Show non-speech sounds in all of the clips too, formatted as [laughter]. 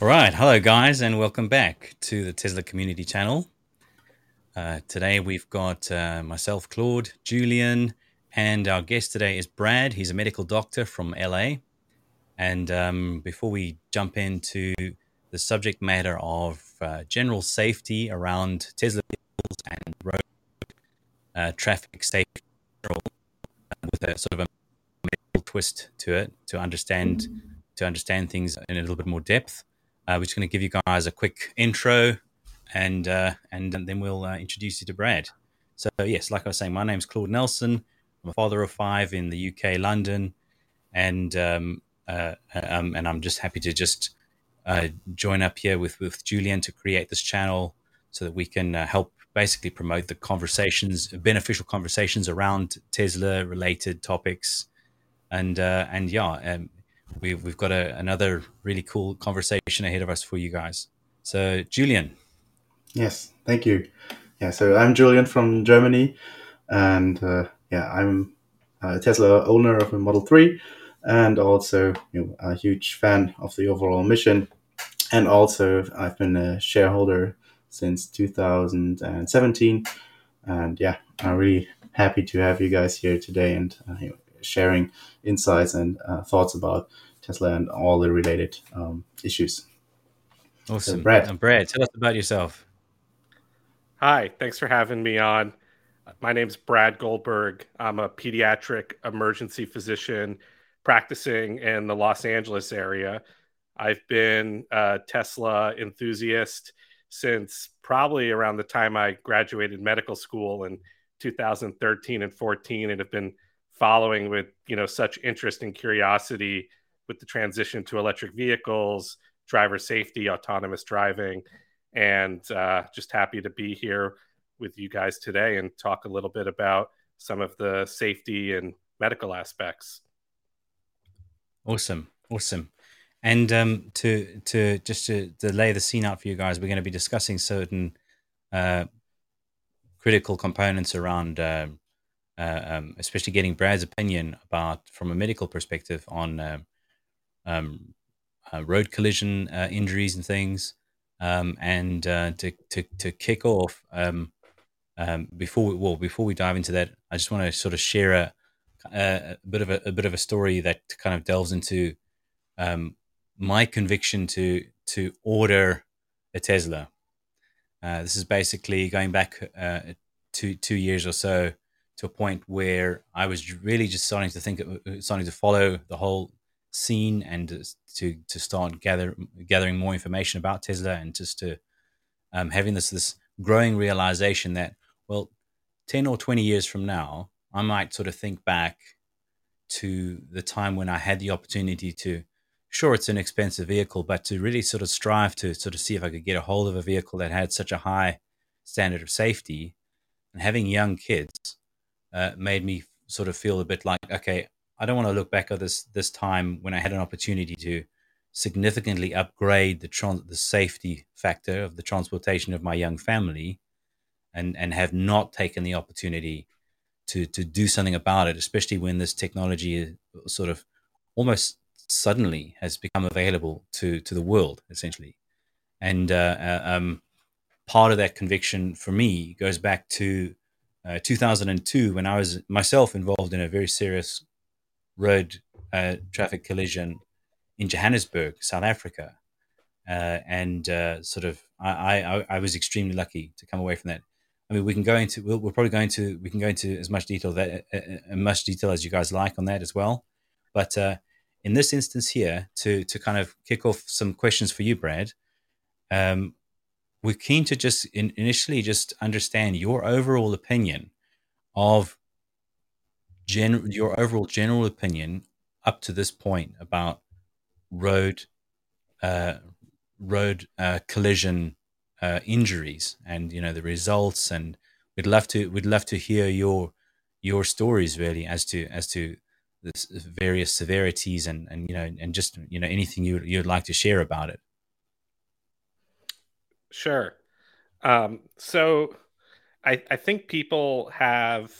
All right. Hello, guys, and welcome back to the Tesla Community Channel. Uh, today we've got uh, myself, Claude, Julian, and our guest today is Brad. He's a medical doctor from LA. And um, before we jump into the subject matter of uh, general safety around Tesla vehicles and road uh, traffic safety, with a sort of a medical twist to it to understand to understand things in a little bit more depth. Uh, we're just going to give you guys a quick intro, and uh, and then we'll uh, introduce you to Brad. So yes, like I was saying, my name's Claude Nelson. I'm a father of five in the UK, London, and um, uh, um, and I'm just happy to just uh, join up here with with Julian to create this channel so that we can uh, help basically promote the conversations, beneficial conversations around Tesla related topics, and and yeah, um, we've we've got a, another really cool conversation ahead of us for you guys. So, Julian. Yes, thank you. Yeah, so I'm Julian from Germany, and uh, yeah, I'm a Tesla owner of a Model Three, and also you know, a huge fan of the overall mission. And also, I've been a shareholder since 2017, and yeah, I'm really happy to have you guys here today and uh, sharing insights and uh, thoughts about Tesla and all the related um, issues. Awesome. So Brad. Brad, tell us about yourself. Hi, thanks for having me on. My name is Brad Goldberg. I'm a pediatric emergency physician practicing in the Los Angeles area. I've been a Tesla enthusiast since probably around the time I graduated medical school in 2013 and 14 and have been following with you know such interest and curiosity with the transition to electric vehicles, driver safety, autonomous driving, and uh, just happy to be here with you guys today and talk a little bit about some of the safety and medical aspects. Awesome, awesome. And um, to to just to, to lay the scene out for you guys, we're going to be discussing certain uh, critical components around uh, uh, um, especially getting Brad's opinion about, from a medical perspective, on uh, um, uh, road collision uh, injuries and things. Um, and uh, to, to to kick off, um, um, before we, well before we dive into that, I just want to sort of share a, a, a bit of a, a, bit of a story that kind of delves into um, my conviction to to order a Tesla. Uh, this is basically going back two two years or so to a point where I was really just starting to think, uh, starting to follow the whole scene and to to start gather gathering more information about Tesla and just to um, having this this growing realization that well, ten or twenty years from now, I might sort of think back to the time when I had the opportunity to. Sure, it's an expensive vehicle, but to really sort of strive to sort of see if I could get a hold of a vehicle that had such a high standard of safety, and having young kids, uh, made me sort of feel a bit like, okay, I don't want to look back at this this time when I had an opportunity to significantly upgrade the trans- the safety factor of the transportation of my young family, and and have not taken the opportunity to to do something about it, especially when this technology sort of almost suddenly has become available to to the world essentially, and uh, uh um, part of that conviction for me goes back to uh, 2002 when I was myself involved in a very serious road uh, traffic collision in Johannesburg, South Africa, uh, and uh, sort of I, I, I was extremely lucky to come away from that. I mean, we can go into we'll, we're probably going to we can go into as much detail that uh, uh, as much detail as you guys like on that as well, but in this instance here, to to kind of kick off some questions for you, Brad. Um, we're keen to just in, initially just understand your overall opinion of gen, your overall general opinion up to this point about road uh, road uh, collision uh, injuries and you know the results. And we'd love to we'd love to hear your your stories really as to as to the various severities and and you know and just you know anything you you'd like to share about it Sure. Um, so I, I think people have,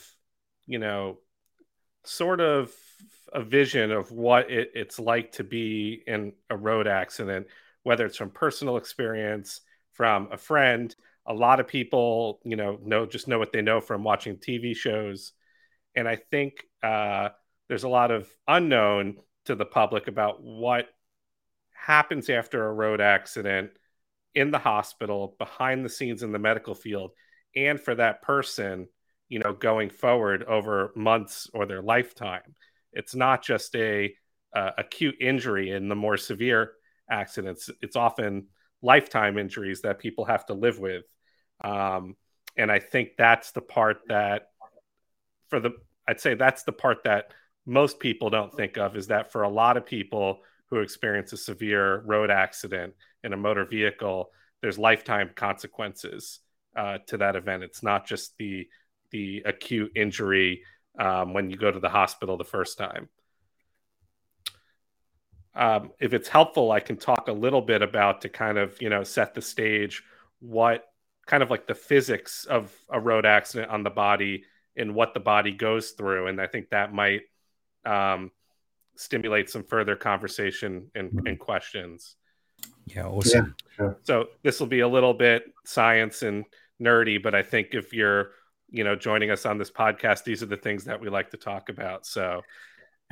you know, sort of a vision of what it, it's like to be in a road accident whether it's from personal experience, from a friend. A lot of people, you know, know just know what they know from watching TV shows, and I think uh, there's a lot of unknown to the public about what happens after a road accident in the hospital, behind the scenes in the medical field, and for that person, you know, going forward over months or their lifetime. It's not just a uh, acute injury in the more severe accidents. It's often lifetime injuries that people have to live with. Um, and I think that's the part that, for the, I'd say that's the part that most people don't think of is that for a lot of people who experience a severe road accident in a motor vehicle, there's lifetime consequences uh, to that event. It's not just the the acute injury um, when you go to the hospital the first time. Um, if it's helpful, I can talk a little bit about to kind of you know set the stage what kind of like the physics of a road accident on the body and what the body goes through, and I think that might um, stimulate some further conversation and, and questions. Yeah, awesome. Yeah, sure. So this will be a little bit science and nerdy, but I think if you're you know joining us on this podcast, these are the things that we like to talk about. So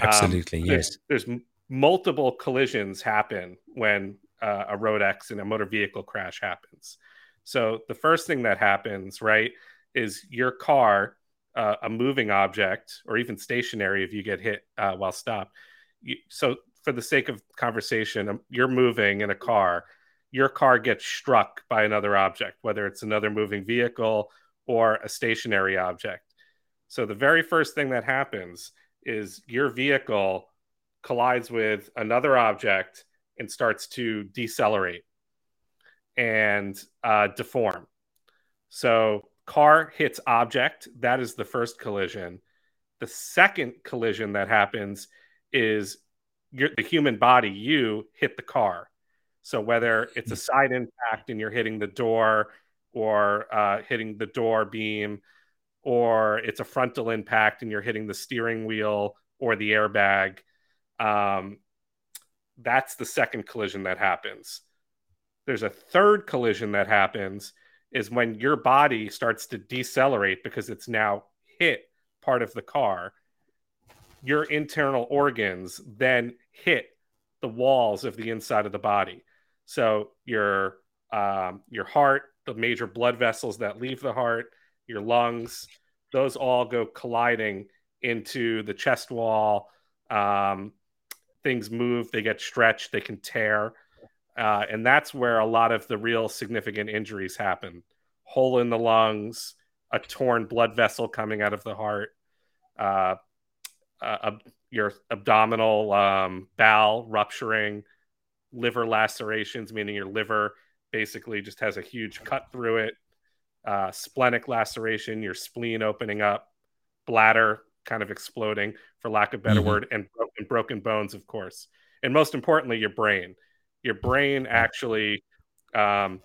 um, absolutely, yes. There's, there's, multiple collisions happen when uh, a road accident, a motor vehicle crash happens. So the first thing that happens, right, is your car, uh, a moving object, or even stationary if you get hit uh, while stopped. You, so for the sake of conversation, um, you're moving in a car. Your car gets struck by another object, whether it's another moving vehicle or a stationary object. So the very first thing that happens is your vehicle collides with another object and starts to decelerate and uh, deform. So car hits object. That is the first collision. The second collision that happens is the human body, you hit the car. So whether it's a side impact and you're hitting the door or uh, hitting the door beam, or it's a frontal impact and you're hitting the steering wheel or the airbag, um, that's the second collision that happens. There's a third collision that happens is when your body starts to decelerate because it's now hit part of the car. Your internal organs then hit the walls of the inside of the body. So your um, your heart, the major blood vessels that leave the heart, your lungs, those all go colliding into the chest wall. Um, things move, they get stretched, they can tear. Uh, and that's where a lot of the real significant injuries happen hole in the lungs, a torn blood vessel coming out of the heart, uh, uh, your abdominal um, bowel rupturing, liver lacerations, meaning your liver basically just has a huge cut through it, uh, splenic laceration, your spleen opening up, bladder kind of exploding, for lack of better mm-hmm. word, and broken, broken bones, of course. And most importantly, your brain. Your brain actually um,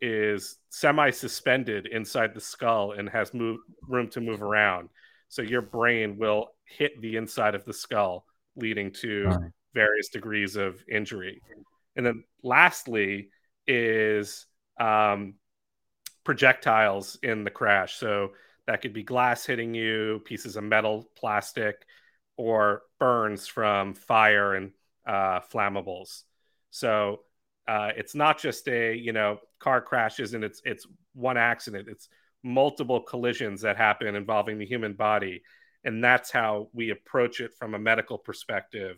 is semi suspended inside the skull and has move, room to move around. So your brain will hit the inside of the skull, leading to right. various degrees of injury. And then lastly is um, projectiles in the crash. So that could be glass hitting you, pieces of metal, plastic, or burns from fire and uh, flammables. So uh, it's not just a you know car crashes and it's it's one accident. It's multiple collisions that happen involving the human body, and that's how we approach it from a medical perspective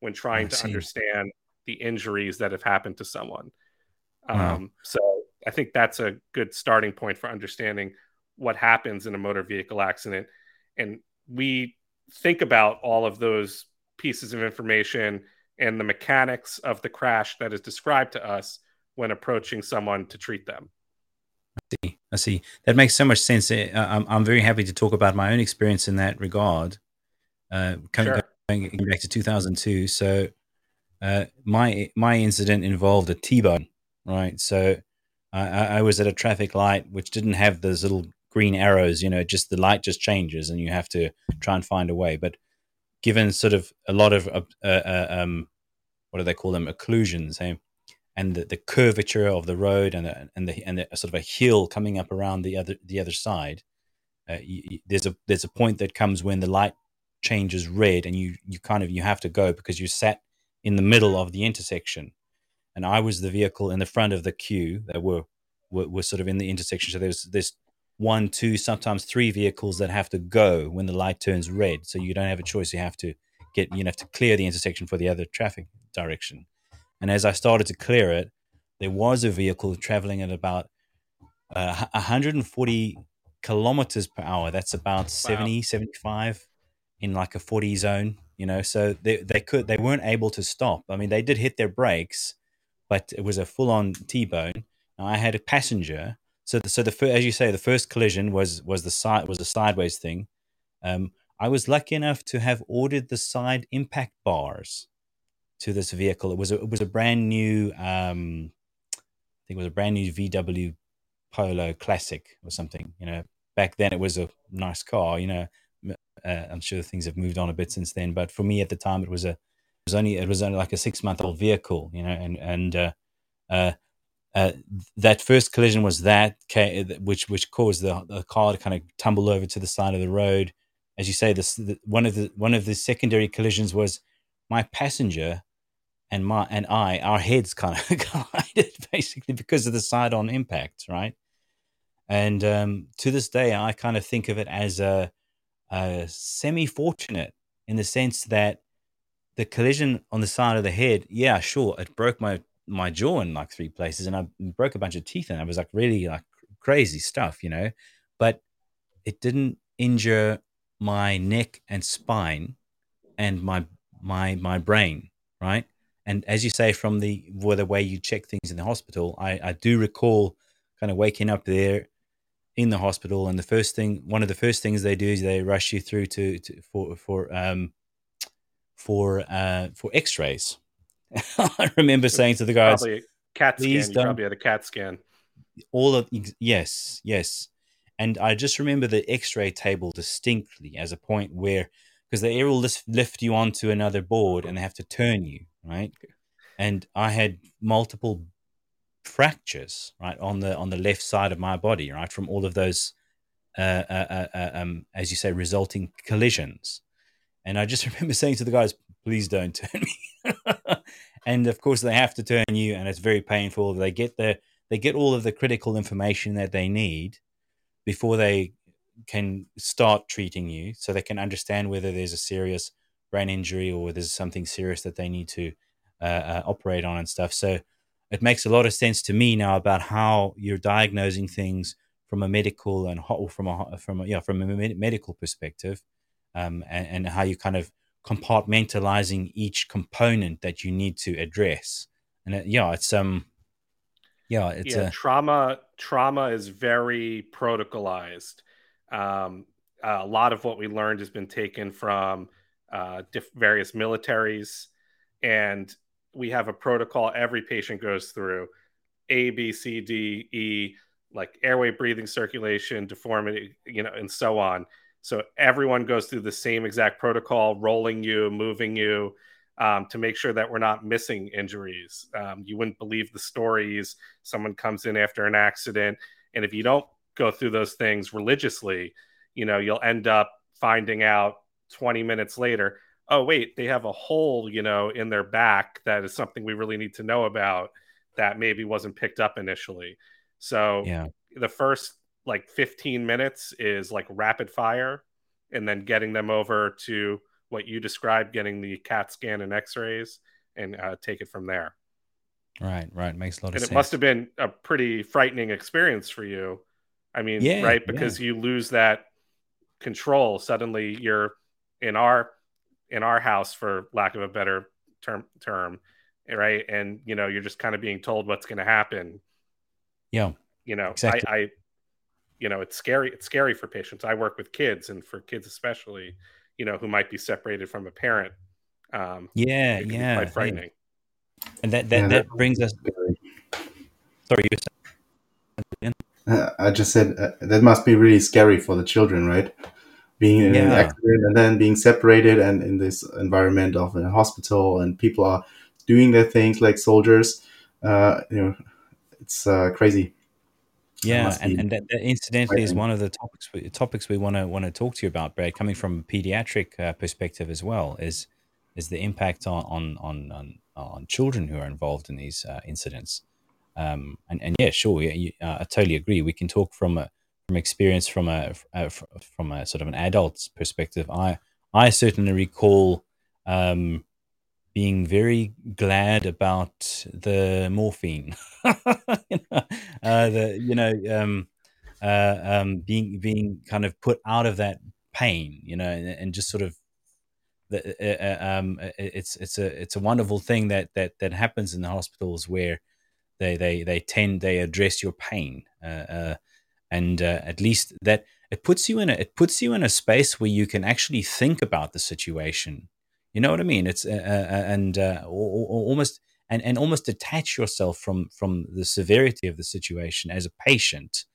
when trying to understand the injuries that have happened to someone. Wow. Um, so I think that's a good starting point for understanding what happens in a motor vehicle accident. And we think about all of those pieces of information and the mechanics of the crash that is described to us when approaching someone to treat them. I see. I see. That makes so much sense. Uh, I'm, I'm very happy to talk about my own experience in that regard. Uh, coming sure. back, back to 2002. So, uh, my my incident involved a T-bone, right? So, I, I was at a traffic light which didn't have those little green arrows. You know, just the light just changes, and you have to try and find a way. But given sort of a lot of uh, uh, um, what do they call them occlusions, hey? and the, the curvature of the road and the, and the and the sort of a hill coming up around the other the other side. Uh, you, there's a there's a point that comes when the light changes red, and you you kind of you have to go because you sat in the middle of the intersection, and I was the vehicle in the front of the queue that were were, were sort of in the intersection. So there's there's one, two, sometimes three vehicles that have to go when the light turns red. So you don't have a choice. You have to get you have to clear the intersection for the other traffic direction. And as I started to clear it, there was a vehicle traveling at about uh, 140 kilometers per hour. That's about wow. 70, 75 in like a 40 zone, you know. So they, they could they weren't able to stop. I mean, they did hit their brakes, but it was a full on T bone. I had a passenger. So the, so the as you say, the first collision was was the side was a sideways thing. Um, I was lucky enough to have ordered the side impact bars to this vehicle. It was a, it was a brand new, um, I think it was a brand new VW Polo Classic or something. You know, back then it was a nice car. You know, uh, I'm sure things have moved on a bit since then, but for me at the time it was a it was only it was only like a six month old vehicle. You know, and and uh, uh, uh, that first collision was that which which caused the, the car to kind of tumble over to the side of the road. As you say, this the, one of the one of the secondary collisions was my passenger and my and I, our heads kind of [laughs] collided basically because of the side-on impact, right? And um, to this day, I kind of think of it as a, a semi-fortunate in the sense that the collision on the side of the head, yeah, sure, it broke my my jaw in like three places, and I broke a bunch of teeth, and I was like really like crazy stuff, you know. But it didn't injure my neck and spine and my my my brain, right? And as you say, from the the way you check things in the hospital, I, I do recall kind of waking up there in the hospital, and the first thing, one of the first things they do is they rush you through to, to for for um for uh for X-rays. [laughs] I remember saying to the guys, probably a CAT scan. You probably had a CAT scan. All of yes, yes, and I just remember the X-ray table distinctly as a point where because the air will lift you onto another board and they have to turn you right? And I had multiple fractures right on the on the left side of my body right from all of those uh, uh, uh, uh um, as you say resulting collisions and i just [laughs] remember saying to the guys please don't [laughs] turn me and of course they have to turn you and it's very painful they get the they get all of the critical information that they need before they can start treating you so they can understand whether there's a serious brain injury or there's something serious that they need to uh, uh, operate on and stuff. So it makes a lot of sense to me now about how you're diagnosing things from a medical and from a from a, yeah from a medical perspective, um, and, and how you kind of compartmentalizing each component that you need to address. And it, yeah, it's um, yeah, it's yeah, a trauma. Trauma is very protocolized. Um, a lot of what we learned has been taken from uh, diff- various militaries, and we have a protocol every patient goes through A, B, C, D, E, like airway, breathing, circulation, deformity, you know, and so on. So everyone goes through the same exact protocol, rolling you, moving you, um, to make sure that we're not missing injuries. Um, you wouldn't believe the stories. Someone comes in after an accident, and if you don't go through those things religiously, you know, you'll end up finding out 20 minutes later, oh, wait, they have a hole, you know, in their back that is something we really need to know about that maybe wasn't picked up initially. So yeah. the first like 15 minutes is like rapid fire and then getting them over to what you described, getting the CAT scan and x rays and uh, take it from there. Right, right. Makes a lot of and sense. it must have been a pretty frightening experience for you. I mean, yeah, right? Because yeah. you lose that control. Suddenly you're in our in our house for lack of a better term term right and you know you're just kind of being told what's going to happen yeah you know exactly. I, I you know it's scary it's scary for patients. I work with kids and for kids especially you know who might be separated from a parent um yeah yeah quite frightening. And that that, yeah, that, that brings us sorry you uh, i just said uh, that must be really scary for the children right? Being in yeah. an accident and then being separated and in this environment of a hospital and people are doing their things like soldiers uh, you know, it's uh, crazy. Yeah, and, and that, that incidentally is one of the topics we, topics we want to want to talk to you about, Brad. Coming from a pediatric uh, perspective as well, is is the impact on on on on, on children who are involved in these uh, incidents. Um, and, and yeah, sure, yeah, uh, I totally agree. We can talk from a from experience from a, a, from a sort of an adult's perspective. I I certainly recall um, being very glad about the morphine. [laughs] you know, uh, the you know um, uh, um, being being kind of put out of that pain, you know, and, and just sort of the, uh, uh um, it's it's a it's a wonderful thing that that that happens in the hospitals where they they they tend they address your pain uh, uh, and at least that it puts you in a it puts you in a space where you can actually think about the situation you know what I mean? It's uh, uh, uh and uh, almost and, and almost detach yourself from from the severity of the situation as a patient.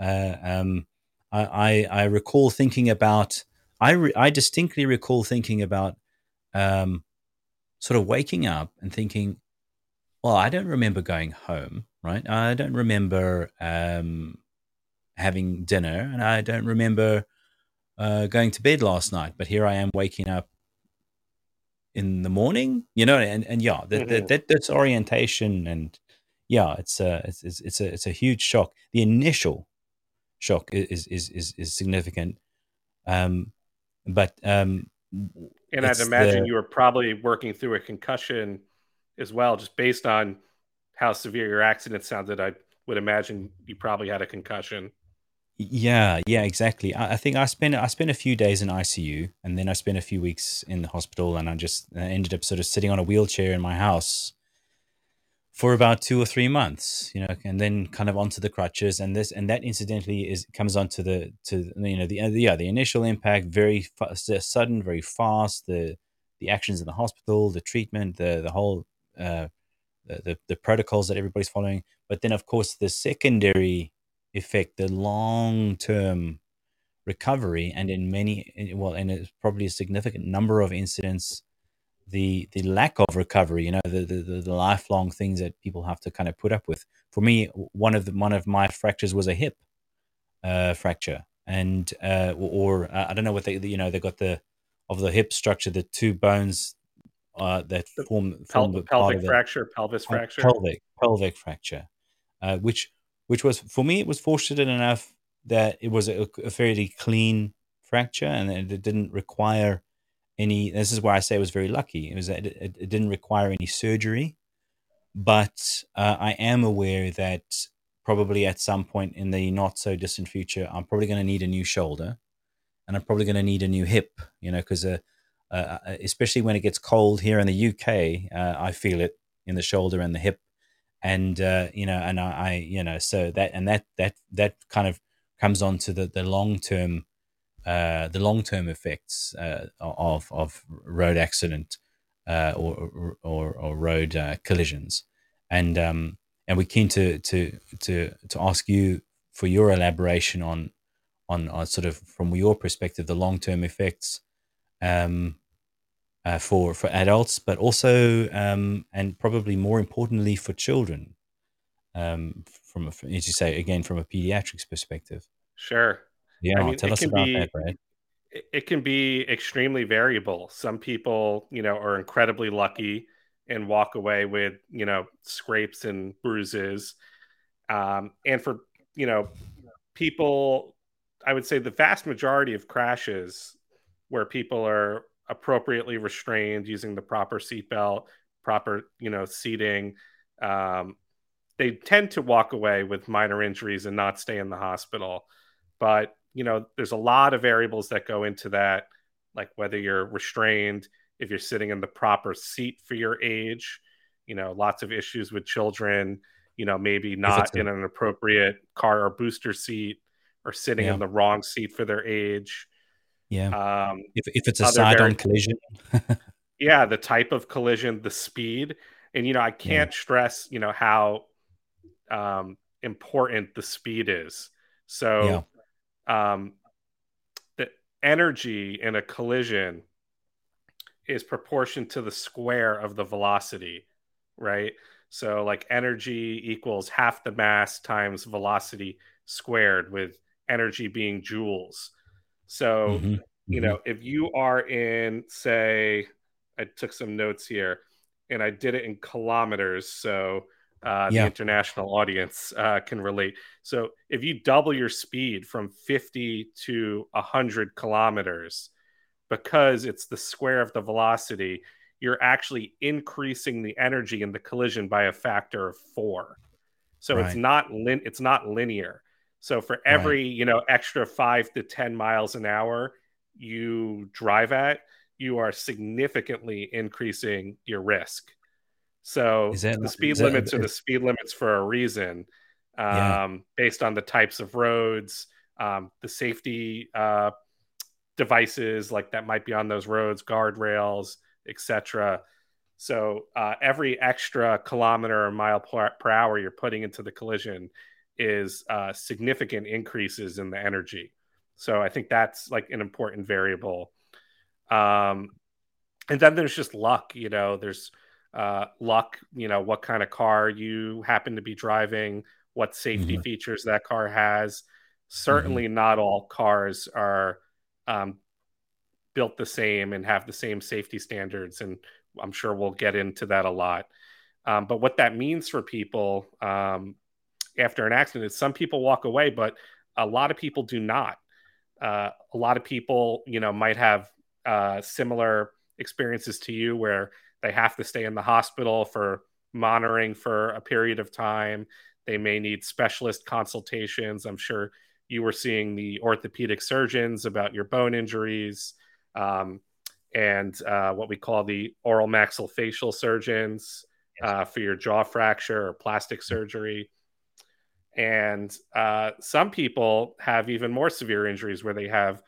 Uh, um, I, I, I recall thinking about I re, I distinctly recall thinking about um, sort of waking up and thinking, well, I don't remember going home, right? I don't remember um, having dinner, and I don't remember uh, going to bed last night. But here I am waking up in the morning you know and and yeah that mm-hmm. that, that orientation and yeah it's a it's, it's, it's a it's a huge shock. The initial shock is is is, is significant. Um but um and i'd imagine the, you were probably working through a concussion as well just based on how severe your accident sounded i would imagine you probably had a concussion yeah, yeah, exactly. I, I, think I spent I spent a few days in ICU, and then I spent a few weeks in the hospital, and I just I ended up sort of sitting on a wheelchair in my house for about two or three months, you know, and then kind of onto the crutches, and this and that incidentally is comes onto the to you know the uh, yeah the initial impact very fa- uh, sudden, very fast. The the actions in the hospital, the treatment, the the whole uh, the, the the protocols that everybody's following, but then of course the secondary effect the long term recovery and in many well and it's probably a significant number of incidents the the lack of recovery you know the, the the lifelong things that people have to kind of put up with. For me one of the one of my fractures was a hip uh, fracture. And uh, or, or uh, I don't know what they you know they got the of the hip structure the two bones uh, that form, form pel- pelvic fracture pelvis fracture. pelvic pelvic fracture uh, which which was for me it was fortunate enough that it was a, a fairly clean fracture and it didn't require any. This is why I say it was very lucky. It was that it, it didn't require any surgery, but uh, I am aware that probably at some point in the not so distant future, I'm probably going to need a new shoulder, and I'm probably going to need a new hip. You know, because uh, uh, uh, especially when it gets cold here in the UK, uh, I feel it in the shoulder and the hip and uh, you know, and I, I, you know, so that and that that that kind of comes on to the the long term, uh, the long term effects uh, of of road accident uh, or, or or road uh, collisions, and um, and we're keen to to to to ask you for your elaboration on on, on sort of from your perspective the long term effects. Um, uh, for for adults, but also um, and probably more importantly for children. Um, from a, as you say again from a pediatrics perspective. Sure. Yeah. I mean, tell us about be, that, Brad. It can be extremely variable. Some people, you know, are incredibly lucky and walk away with you know scrapes and bruises. Um, and for you know people, I would say the vast majority of crashes where people are appropriately restrained using the proper seatbelt, proper you know seating. Um, they tend to walk away with minor injuries and not stay in the hospital. But you know, there's a lot of variables that go into that, like whether you're restrained, if you're sitting in the proper seat for your age. You know, lots of issues with children. You know, maybe not in an appropriate car or booster seat, or sitting yeah. in the wrong seat for their age. Yeah. Um, if, if it's a side on collision. [laughs] yeah, the type of collision, the speed. And, you know, I can't yeah. stress, you know, how um, important the speed is. So, yeah. um, the energy in a collision is proportion to the square of the velocity, right? So like energy equals half the mass times velocity squared, with energy being joules. So mm-hmm. you know, if you are in, say, I took some notes here, and I did it in kilometers, so uh, yeah. the international audience uh, can relate. So if you double your speed from 50 to 100 kilometers, because it's the square of the velocity, you're actually increasing the energy in the collision by a factor of four. So right. it's not lin- it's not linear. So for every right. you know extra five to ten miles an hour you drive at, you are significantly increasing your risk. So that, the speed limits that, are the speed limits for a reason, um, yeah. based on the types of roads, um, the safety uh, devices like that might be on those roads, guardrails, etc. So uh, every extra kilometer or mile per, per, hour you're putting into the collision is uh, significant increases in the energy. So I think that's like an important variable. Um, and then there's just luck. You know, there's uh, luck. You know, what kind of car you happen to be driving, what safety mm-hmm. features that car has. Certainly, mm-hmm. not all cars are um, built the same and have the same safety standards. And I'm sure we'll get into that a lot. Um, but what that means for people um, after an accident is some people walk away, but a lot of people do not. Uh, a lot of people, you know, might have uh, similar experiences to you where they have to stay in the hospital for monitoring for a period of time. They may need specialist consultations. I'm sure you were seeing the orthopedic surgeons about your bone injuries um, and uh, what we call the oral maxillofacial surgeons uh, for your jaw fracture or plastic mm-hmm. surgery. And uh, some people have even more severe injuries where they have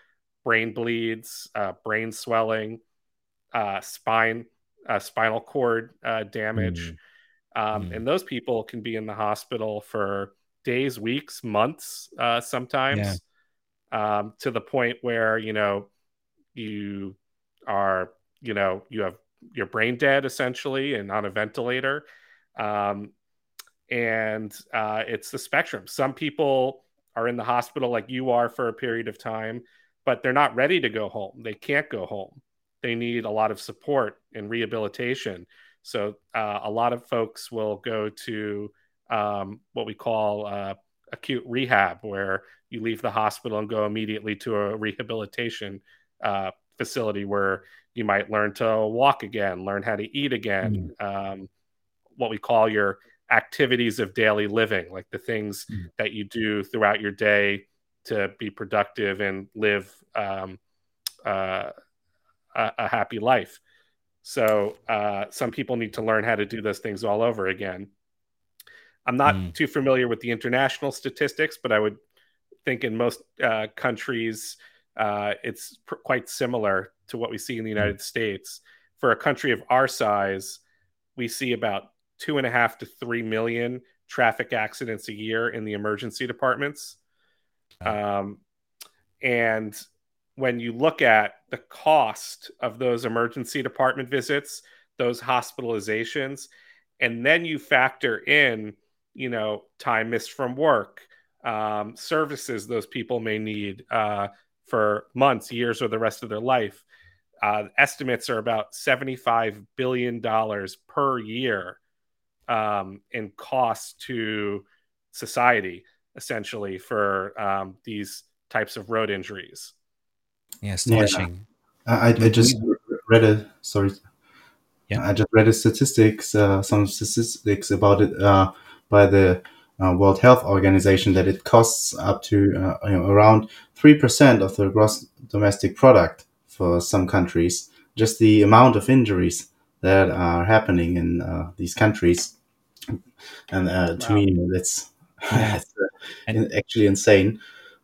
brain bleeds, uh, brain swelling, uh, spine, uh, spinal cord damage. Mm. Um, mm. And those people can be in the hospital for days, weeks, months, sometimes, yeah. um, to the point where, you know, you are you know you have your brain dead essentially and on a ventilator um, and uh, it's the spectrum. Some people are in the hospital like you are for a period of time but they're not ready to go home. They can't go home. They need a lot of support and rehabilitation. So uh, a lot of folks will go to um, what we call uh, acute rehab where you leave the hospital and go immediately to a rehabilitation uh, facility where you might learn to walk again, learn how to eat again, mm. um, what we call your activities of daily living, like the things mm. that you do throughout your day to be productive and live um, uh, a, a, happy life. So uh, some people need to learn how to do those things all over again. I'm not mm. too familiar with the international statistics, but I would think in most uh, countries, uh, it's pr- quite similar to what we see in the hmm. United mm. States. For a country of our size, we see about two and a half to three million traffic accidents a year in the emergency departments. Um, and when you look at the cost of those emergency department visits, those hospitalizations, and then you factor in, you know, time missed from work, um, services those people may need, uh, for months, years, or the rest of their life. Uh, estimates are about $75 billion per year um, in costs to society, essentially, for um, these types of road injuries. Yeah, astonishing. Yeah. I, I just read a sorry. Yeah. I just read a statistics, uh, some statistics about it uh, by the uh, World Health Organization that it costs up to uh, you know, around three percent of the gross domestic product for some countries. Just the amount of injuries that are happening in uh, these countries, and uh, to wow. me, that's, [laughs] that's uh, actually insane.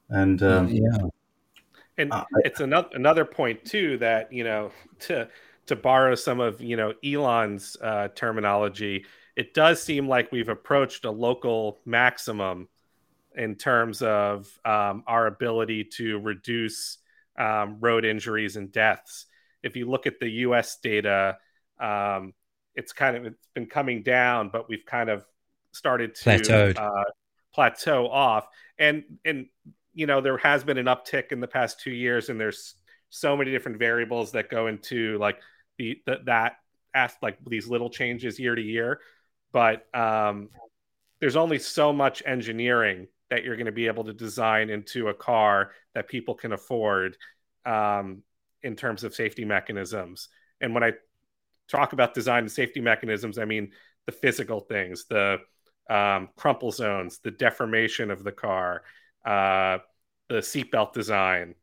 And um, yeah, and uh, it's another another point too that you know to to borrow some of you know Elon's terminology it does seem like we've approached a local maximum in terms of um, our ability to reduce um, road injuries and deaths. If you look at the US data, um, it's kind of it's been coming down, but we've kind of started to Plateaued. uh, plateau off. And and you know there has been an uptick in the past two years, and there's so many different variables that go into like the, the that ask like these little changes year to year. But um, there's only so much engineering that you're going to be able to design into a car that people can afford um, in terms of safety mechanisms. And when I talk about design and safety mechanisms, I mean the physical things, the um, crumple zones, the deformation of the car, uh, the seatbelt design,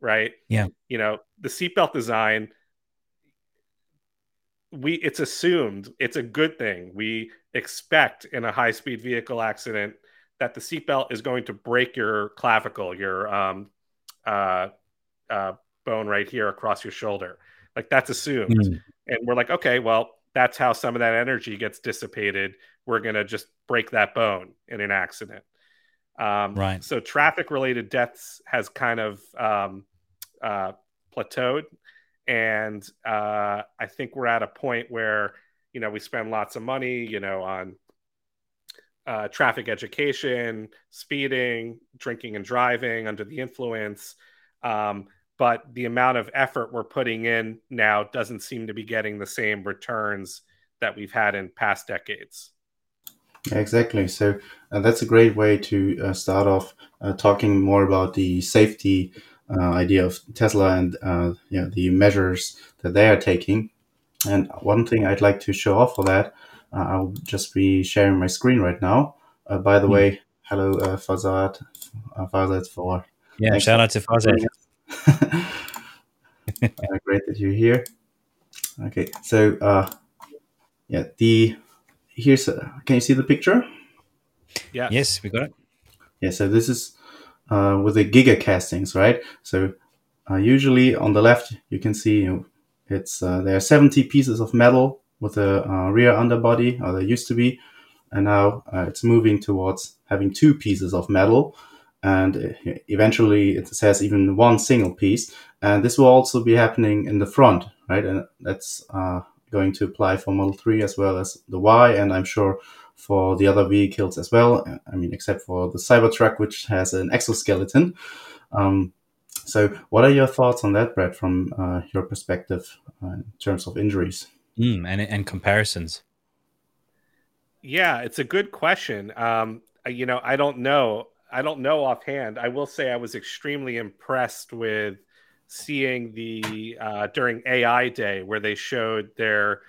right? Yeah. You know, the seatbelt design, we it's assumed it's a good thing. We expect in a high speed vehicle accident that the seatbelt is going to break your clavicle, your um, uh, uh, bone right here across your shoulder. Like that's assumed. Mm. And we're like, okay, well, that's how some of that energy gets dissipated. We're going to just break that bone in an accident. Um, right. So traffic related deaths has kind of um, uh, plateaued. And uh, I think we're at a point where, you know, we spend lots of money, you know, on uh, traffic education, speeding, drinking and driving under the influence. Um, but the amount of effort we're putting in now doesn't seem to be getting the same returns that we've had in past decades. Exactly. So uh, that's a great way to uh, start off uh, talking more about the safety uh, idea of Tesla and uh, yeah, the measures that they are taking. And one thing I'd like to show off for that, uh, I'll just be sharing my screen right now. by the mm. way, hello, uh, Farzad, Farzad for yeah, shout out to Farzad. [laughs] great that you're here. Okay, so uh, yeah, the here's a, can you see the picture? Yeah. Yes, we got it. Yeah. So this is uh, with the giga castings, right? So uh, usually on the left you can see you know, it's uh, there are 70 pieces of metal with a uh, rear underbody, or there used to be, and now uh, it's moving towards having two pieces of metal, and uh, eventually it says even one single piece, and this will also be happening in the front, right? And that's going to apply for Model 3 as well as the Y, and I'm sure for the other vehicles as well. I mean, except for the Cybertruck, which has an exoskeleton. Um, so, what are your thoughts on that, Brad, from uh, your perspective uh, in terms of injuries mm, and and comparisons? Yeah, it's a good question. Um, you know, I don't know. I don't know offhand. I will say I was extremely impressed with seeing the uh, during AI Day where they showed their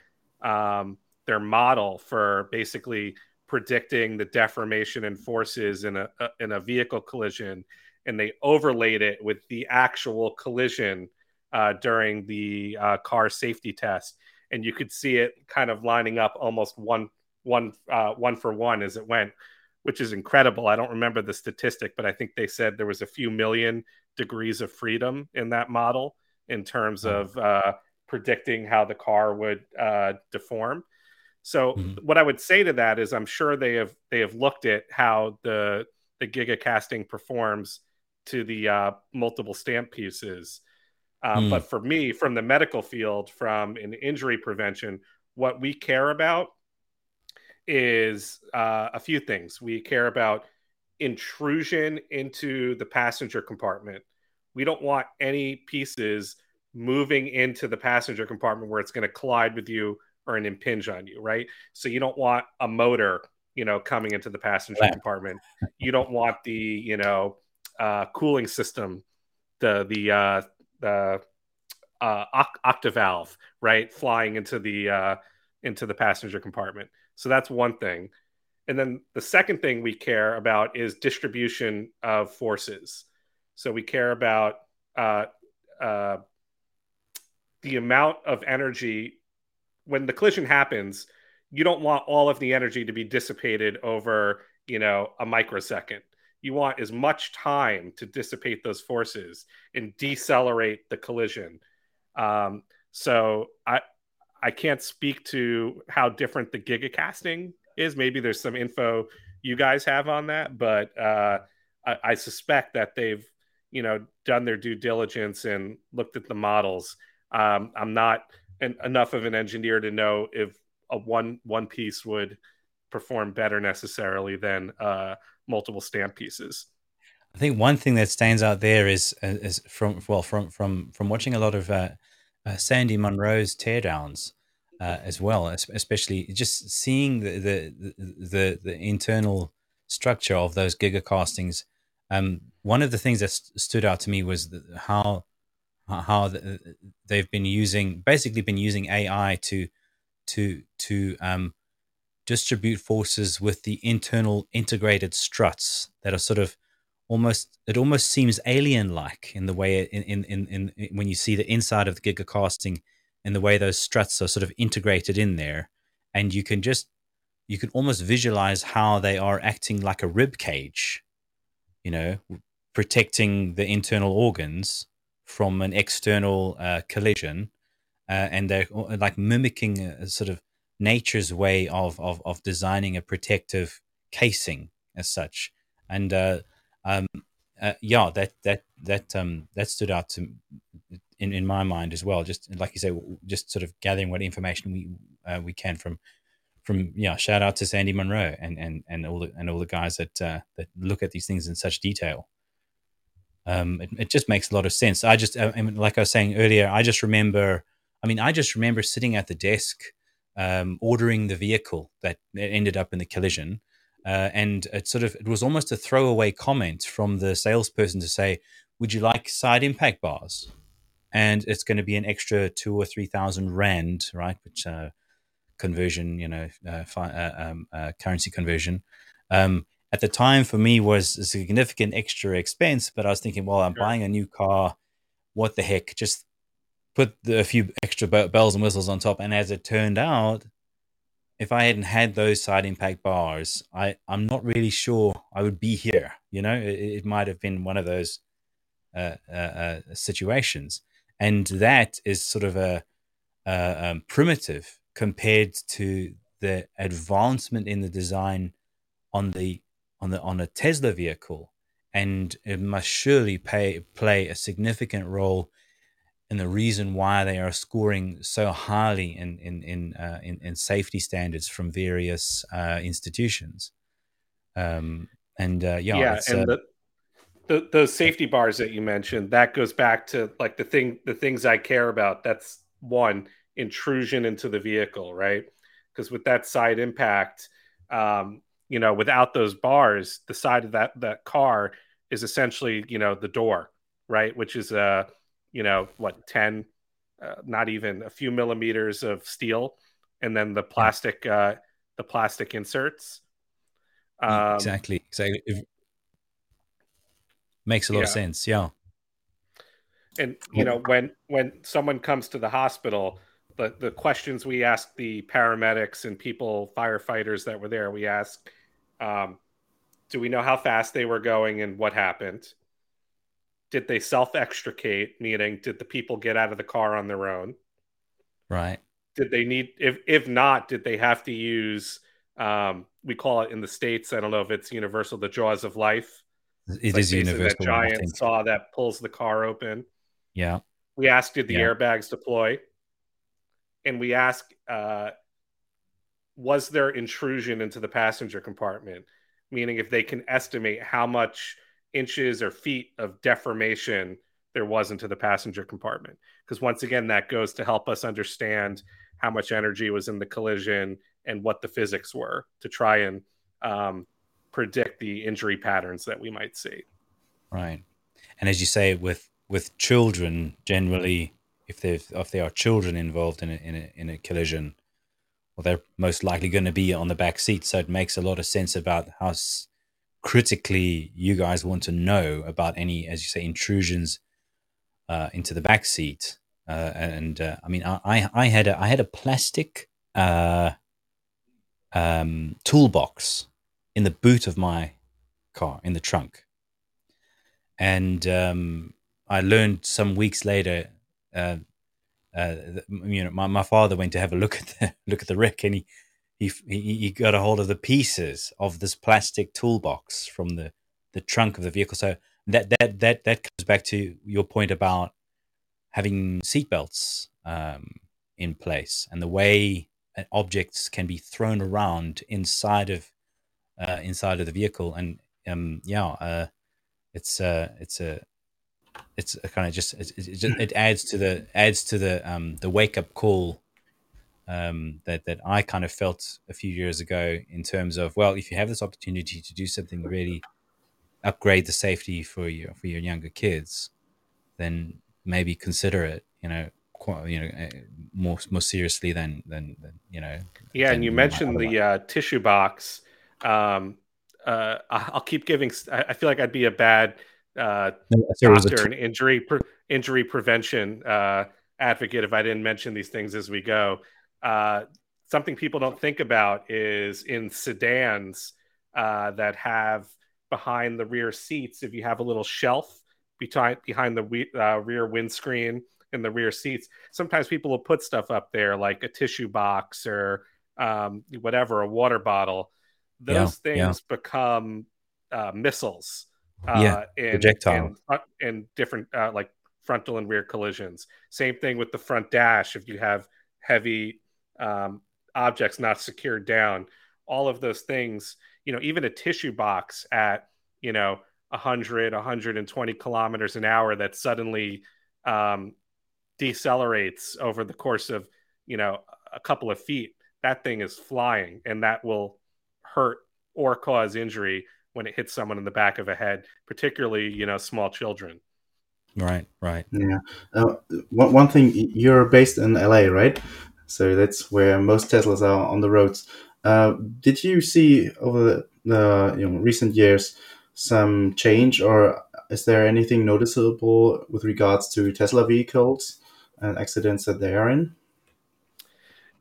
um, their model for basically predicting the deformation and forces in a, a, in a vehicle collision, and they overlaid it with the actual collision uh, during the uh, car safety test, and you could see it kind of lining up almost one one uh, one for one as it went, which is incredible. I don't remember the statistic, but I think they said there was a few million degrees of freedom in that model in terms of uh, predicting how the car would uh, deform. So mm-hmm. what I would say to that is I'm sure they have they have looked at how the the giga casting performs to the uh, multiple stamp pieces. Mm. But for me, from the medical field, from an injury prevention, what we care about is uh, a few things. We care about intrusion into the passenger compartment. We don't want any pieces moving into the passenger compartment where it's going to collide with you or an impinge on you, right? So you don't want a motor, you know, coming into the passenger right. compartment. You don't want the, you know, uh, cooling system, the the uh, the uh, Octovalve, right, flying into the uh, into the passenger compartment. So that's one thing. And then the second thing we care about is distribution of forces. So we care about uh, uh, the amount of energy when the collision happens. You don't want all of the energy to be dissipated over, you know, a microsecond. You want as much time to dissipate those forces and decelerate the collision. Um, so I I can't speak to how different the gigacasting is. Maybe there's some info you guys have on that, but uh, I, I, suspect that they've you know done their due diligence and looked at the models. Um, I'm not an, enough of an engineer to know if a one one piece would perform better necessarily than uh, multiple stamp pieces. I think one thing that stands out there is is from well from from from watching a lot of uh, uh, Sandy Munro's teardowns uh, as well, especially just seeing the, the the the internal structure of those giga castings. Um, one of the things that st- stood out to me was the, how how the, they've been using basically been using AI to to to um, distribute forces with the internal integrated struts that are sort of almost it almost seems alien like in the way in, in, in in when you see the inside of the giga casting and the way those struts are sort of integrated in there. And you can just you can almost visualize how they are acting like a rib cage you know protecting the internal organs from an external uh, collision uh, and they're uh, like mimicking a, sort of nature's way of, of of designing a protective casing as such. And uh, um, uh, yeah, that that that um, that stood out to in in my mind as well. Just like you say, just sort of gathering what information we uh, we can from from yeah. Shout out to Sandy Munro and and and all the and all the guys that uh, that look at these things in such detail. Um, it, it just makes a lot of sense. I just, I mean, like I was saying earlier, I just remember. I mean, I just remember sitting at the desk, um, ordering the vehicle that ended up in the collision, uh, and it sort of it was almost a throwaway comment from the salesperson to say, "Would you like side impact bars?" And it's going to be an extra two or three thousand rand, right? Which uh, conversion, you know, uh, fi- uh, um, uh, currency conversion. Um, at the time, for me, was a significant extra expense. But I was thinking, well, I'm sure. buying a new car. What the heck? Just put the, a few extra bells and whistles on top. And as it turned out, if I hadn't had those side impact bars, I I'm not really sure I would be here. You know, it, it might have been one of those uh, uh, uh, situations, and that is sort of a, um, primitive compared to the advancement in the design on the on the on a Tesla vehicle, and it must surely pay, play a significant role and the reason why they are scoring so highly in in in uh, in, in, safety standards from various uh, institutions. Um, and uh, yeah, yeah, and uh, the, the those safety bars that you mentioned that goes back to like the thing the things I care about. That's one intrusion into the vehicle, right? Because with that side impact, um, you know, without those bars, the side of that that car is essentially you know the door, right? Which is a you know what 10 uh, not even a few millimeters of steel and then the plastic uh, the plastic inserts. Um, exactly. Exactly it makes a lot yeah. of sense yeah. And you know when when someone comes to the hospital the the questions we ask the paramedics and people firefighters that were there we ask um, do we know how fast they were going and what happened did they self extricate meaning did the people get out of the car on their own? Right. Did they need if if not did they have to use um we call it in the states i don't know if it's universal the jaws of life? It like is universal that giant saw that pulls the car open. Yeah. We asked did the yeah. airbags deploy? And we ask uh was there intrusion into the passenger compartment? Meaning if they can estimate how much inches or feet of deformation there was into the passenger compartment. Because once again, that goes to help us understand how much energy was in the collision and what the physics were to try and um, predict the injury patterns that we might see. Right, and as you say, with with children, generally, if they if they are children involved in a, in a in a collision, well, they're most likely going to be on the back seat. So it makes a lot of sense about how critically you guys want to know about any, as you say, intrusions uh, into the back seat. Uh, and uh, I mean, I, I had a I had a plastic uh, um, toolbox in the boot of my car in the trunk, and um, I learned some weeks later. Uh, uh, you know, my, my father went to have a look at the [laughs] look at the wreck, and he he, he, got a hold of the pieces of this plastic toolbox from the, the trunk of the vehicle. So that that that that comes back to your point about having seatbelts um, in place and the way objects can be thrown around inside of uh, inside of the vehicle, and um, yeah, uh, it's uh, it's a it's a kind of just it, it, just it, adds to the adds to the um, the wake up call um, that that I kind of felt a few years ago in terms of well, if you have this opportunity to do something really upgrade the safety for your for your younger kids, then maybe consider it. You know, quite, you know, eh, more more seriously than than, than you know. Yeah, and you mentioned the uh, tissue box. Um, uh, I'll keep giving. I feel like I'd be a bad uh, doctor and injury pre- injury prevention uh, advocate if I didn't mention these things as we go. Uh, something people don't think about is in sedans uh, that have behind the rear seats, if you have a little shelf behind behind the uh, rear windscreen in the rear seats, sometimes people will put stuff up there like a tissue box or um, whatever, a water bottle. Those yeah, things yeah. become uh, missiles. Uh, yeah, in, projectile. In, in different uh, like frontal and rear collisions. Same thing with the front dash. If you have heavy um, objects not secured down, all of those things, you know, even a tissue box at, you know, 100, 120 kilometers an hour that suddenly um, decelerates over the course of, you know, a couple of feet, that thing is flying and that will hurt or cause injury when it hits someone in the back of a head, particularly, you know, small children. Right, right. Yeah. Uh, one, one thing, you're based in LA, right? So that's where most Teslas are on the roads. Uh, did you see over the, you know, recent years some change, or is there anything noticeable with regards to Tesla vehicles and accidents that they are in?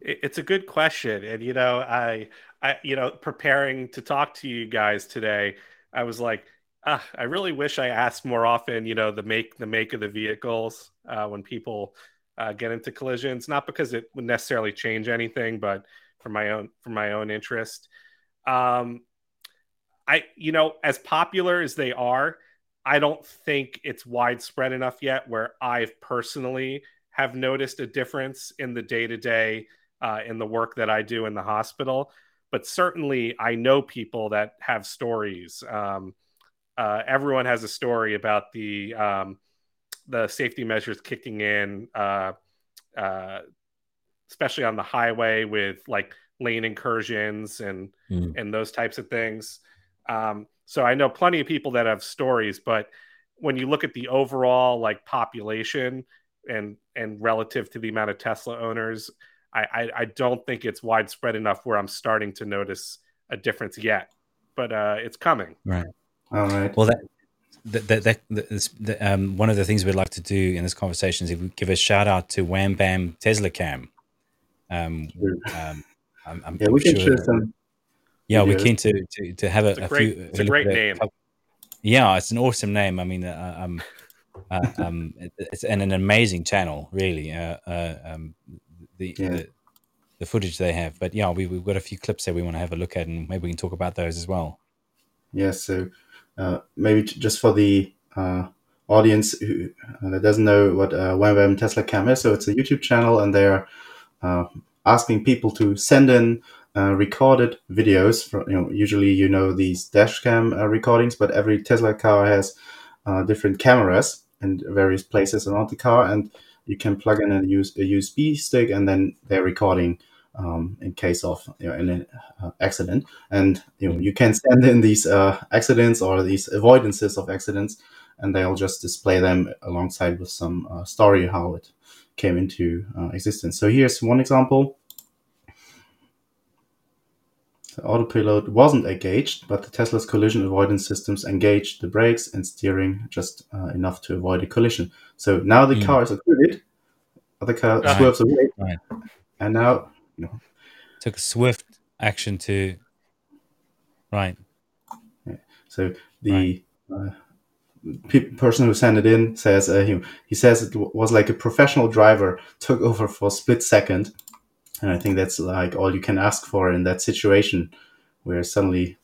It's a good question, and you know, I, I, you know, preparing to talk to you guys today, I was like, ah, I really wish I asked more often. You know, the make the make of the vehicles uh, when people uh, get into collisions, not because it would necessarily change anything, but for my own for my own interest. Um, I you know as popular as they are, I don't think it's widespread enough yet where I've personally have noticed a difference in the day to day in the work that I do in the hospital. But certainly, I know people that have stories. Um, uh, everyone has a story about the um, the safety measures kicking in, uh, uh, especially on the highway with like lane incursions and mm. and those types of things. Um, so I know plenty of people that have stories, but when you look at the overall like population and and relative to the amount of Tesla owners, I, I, I don't think it's widespread enough where I'm starting to notice a difference yet. But uh, it's coming. Right. All right. Well, that that, that, that, that um, one of the things we'd like to do in this conversation is give a shout out to Wham Bam Tesla Cam. Um, um, I'm, I'm, yeah, we can sure share some. Yeah, we're keen to, to, to have a, it's a, a great, few. It's a great name. yeah, it's an awesome name. I mean, uh, um, uh, um, it's and an amazing channel, really. Uh, uh, um, the, yeah. the, the footage they have, but yeah, we, we've got a few clips that we want to have a look at, and maybe we can talk about those as well. Yes, yeah, so maybe just for the uh, audience who uh, that doesn't know what uh, Wham Tesla Cam is, so it's a YouTube channel, and they're uh, asking people to send in uh, recorded videos. For, you know, usually you know these dash cam uh, recordings, but every Tesla car has different cameras in various places around the car, and you can plug in a, use, a USB stick, and then they're recording um, in case of you know, an uh, accident. And you know you can send in these uh, accidents or these avoidances of accidents, and they'll just display them alongside with some uh, story how it came into uh, existence. So here's one example. The autopilot wasn't engaged, but the Tesla's collision avoidance systems engaged the brakes and steering just uh, enough to avoid a collision. So now the mm. car is acquitted, the car right. swerves away, right. and now you know. Took swift action to right. So the right. uh, pe- person who sent it in says uh, he, he says it w- was like a professional driver took over for a split second, and I think that's like all you can ask for in that situation, where suddenly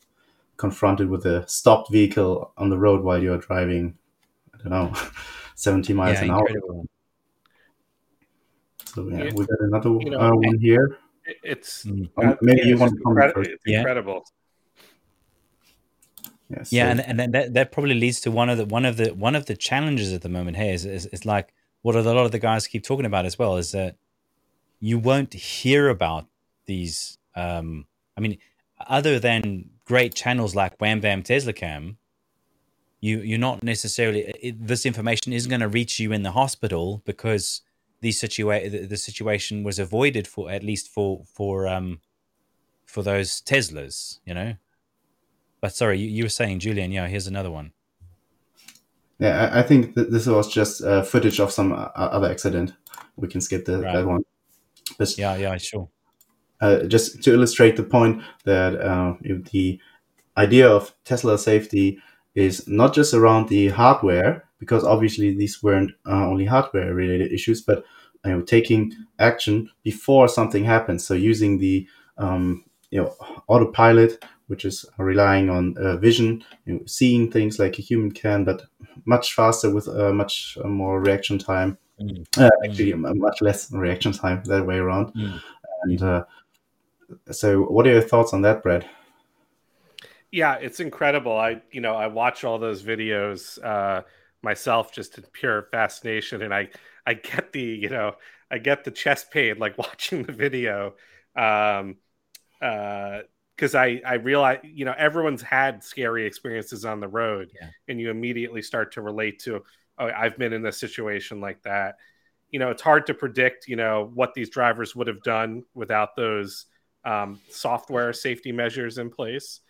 confronted with a stopped vehicle on the road while you're driving, I don't know, [laughs] 70 miles yeah, an incredible. hour. So yeah, we got another you know, uh, one here. It's Mm. Um, maybe yeah, you want to comment incredi- first. it's Yeah. incredible. Yes. Yeah, so- and and then that that probably leads to one of the one of the one of the challenges at the moment here is is, is like what a lot of the guys keep talking about as well is that you won't hear about these. Um, I mean, other than great channels like Wham Bam Tesla Cam, you you're not necessarily it, this information isn't going to reach you in the hospital because the situa- the, the situation was avoided for at least for for um for those Teslas, you know. But sorry, you, you were saying, Julian. Yeah, here's another one. Yeah, I, I think that this was just uh, footage of some uh, other accident. We can skip the, Right. that one. But Yeah, yeah, sure. uh, just to illustrate the point that uh, the idea of Tesla safety is not just around the hardware, because obviously these weren't uh, only hardware related issues, but you know, taking action before something happens. So using the um, you know autopilot, which is relying on uh, vision, you know, seeing things like a human can, but much faster with uh, much uh, more reaction time. Mm. Uh, actually, m- much less reaction time that way around. Mm. And uh, so, what are your thoughts on that, Brad? Yeah, it's incredible. I you know I watch all those videos uh, myself just in pure fascination, and I I get the you know I get the chest pain like [laughs] watching the video. Um, uh, because I I realize you know everyone's had scary experiences on the road, Yeah. and you immediately start to relate to oh I've been in a situation like that. You know it's hard to predict you know what these drivers would have done without those um, software safety measures in place,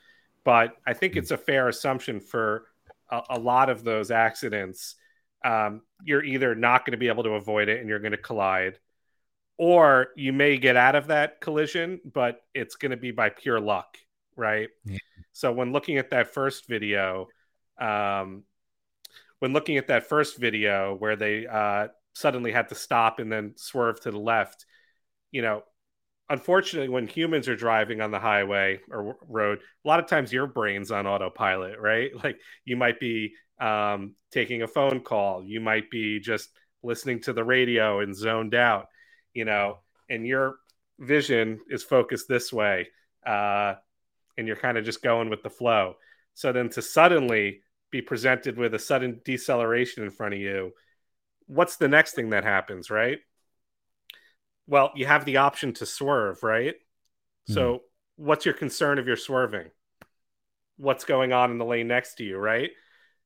but I think it's a fair assumption for a, a lot of those accidents. Um, you're either not going to be able to avoid it and you're going to collide, or you may get out of that collision, but it's going to be by pure luck, right? Yeah. So when looking at that first video, um, when looking at that first video where they uh, suddenly had to stop and then swerve to the left, you know, unfortunately, when humans are driving on the highway or road, a lot of times your brain's on autopilot, right? [laughs] Like you might be um, taking a phone call, you might be just listening to the radio and zoned out you know, and your vision is focused this way, uh, and you're kind of just going with the flow. So then to suddenly be presented with a sudden deceleration in front of you, what's the next thing that happens, right? Well, you have the option to swerve, right? Hmm. So what's your concern if you're swerving? What's going on in the lane next to you, right?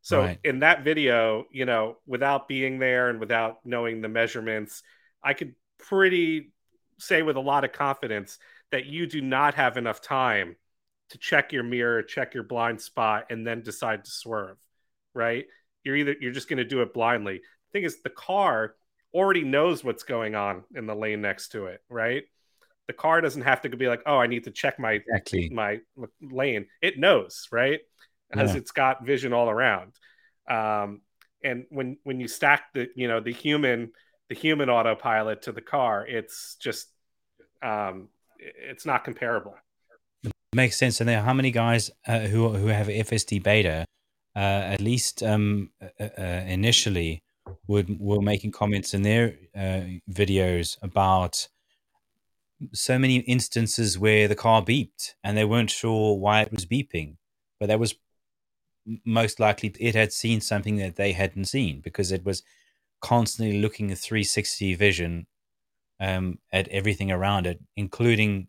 So Right. in that video, you know, without being there and without knowing the measurements, I could pretty say with a lot of confidence that you do not have enough time to check your mirror, check your blind spot, and then decide to swerve, right? You're either you're just going to do it blindly. The thing is, the car already knows what's going on in the lane next to it, right? The car doesn't have to be like, oh, I need to check my Exactly. my lane. It knows, right? As Yeah. it's got vision all around. Um, and when when you stack the you know the human the human autopilot to the car, it's just um, it's not comparable. Makes sense. And there, how many guys uh, who who have FSD beta, uh, at least um, uh, uh, initially, would were making comments in their uh, videos about so many instances where the car beeped and they weren't sure why it was beeping, but that was most likely it had seen something that they hadn't seen because it was constantly looking at 360 vision um, at everything around it, including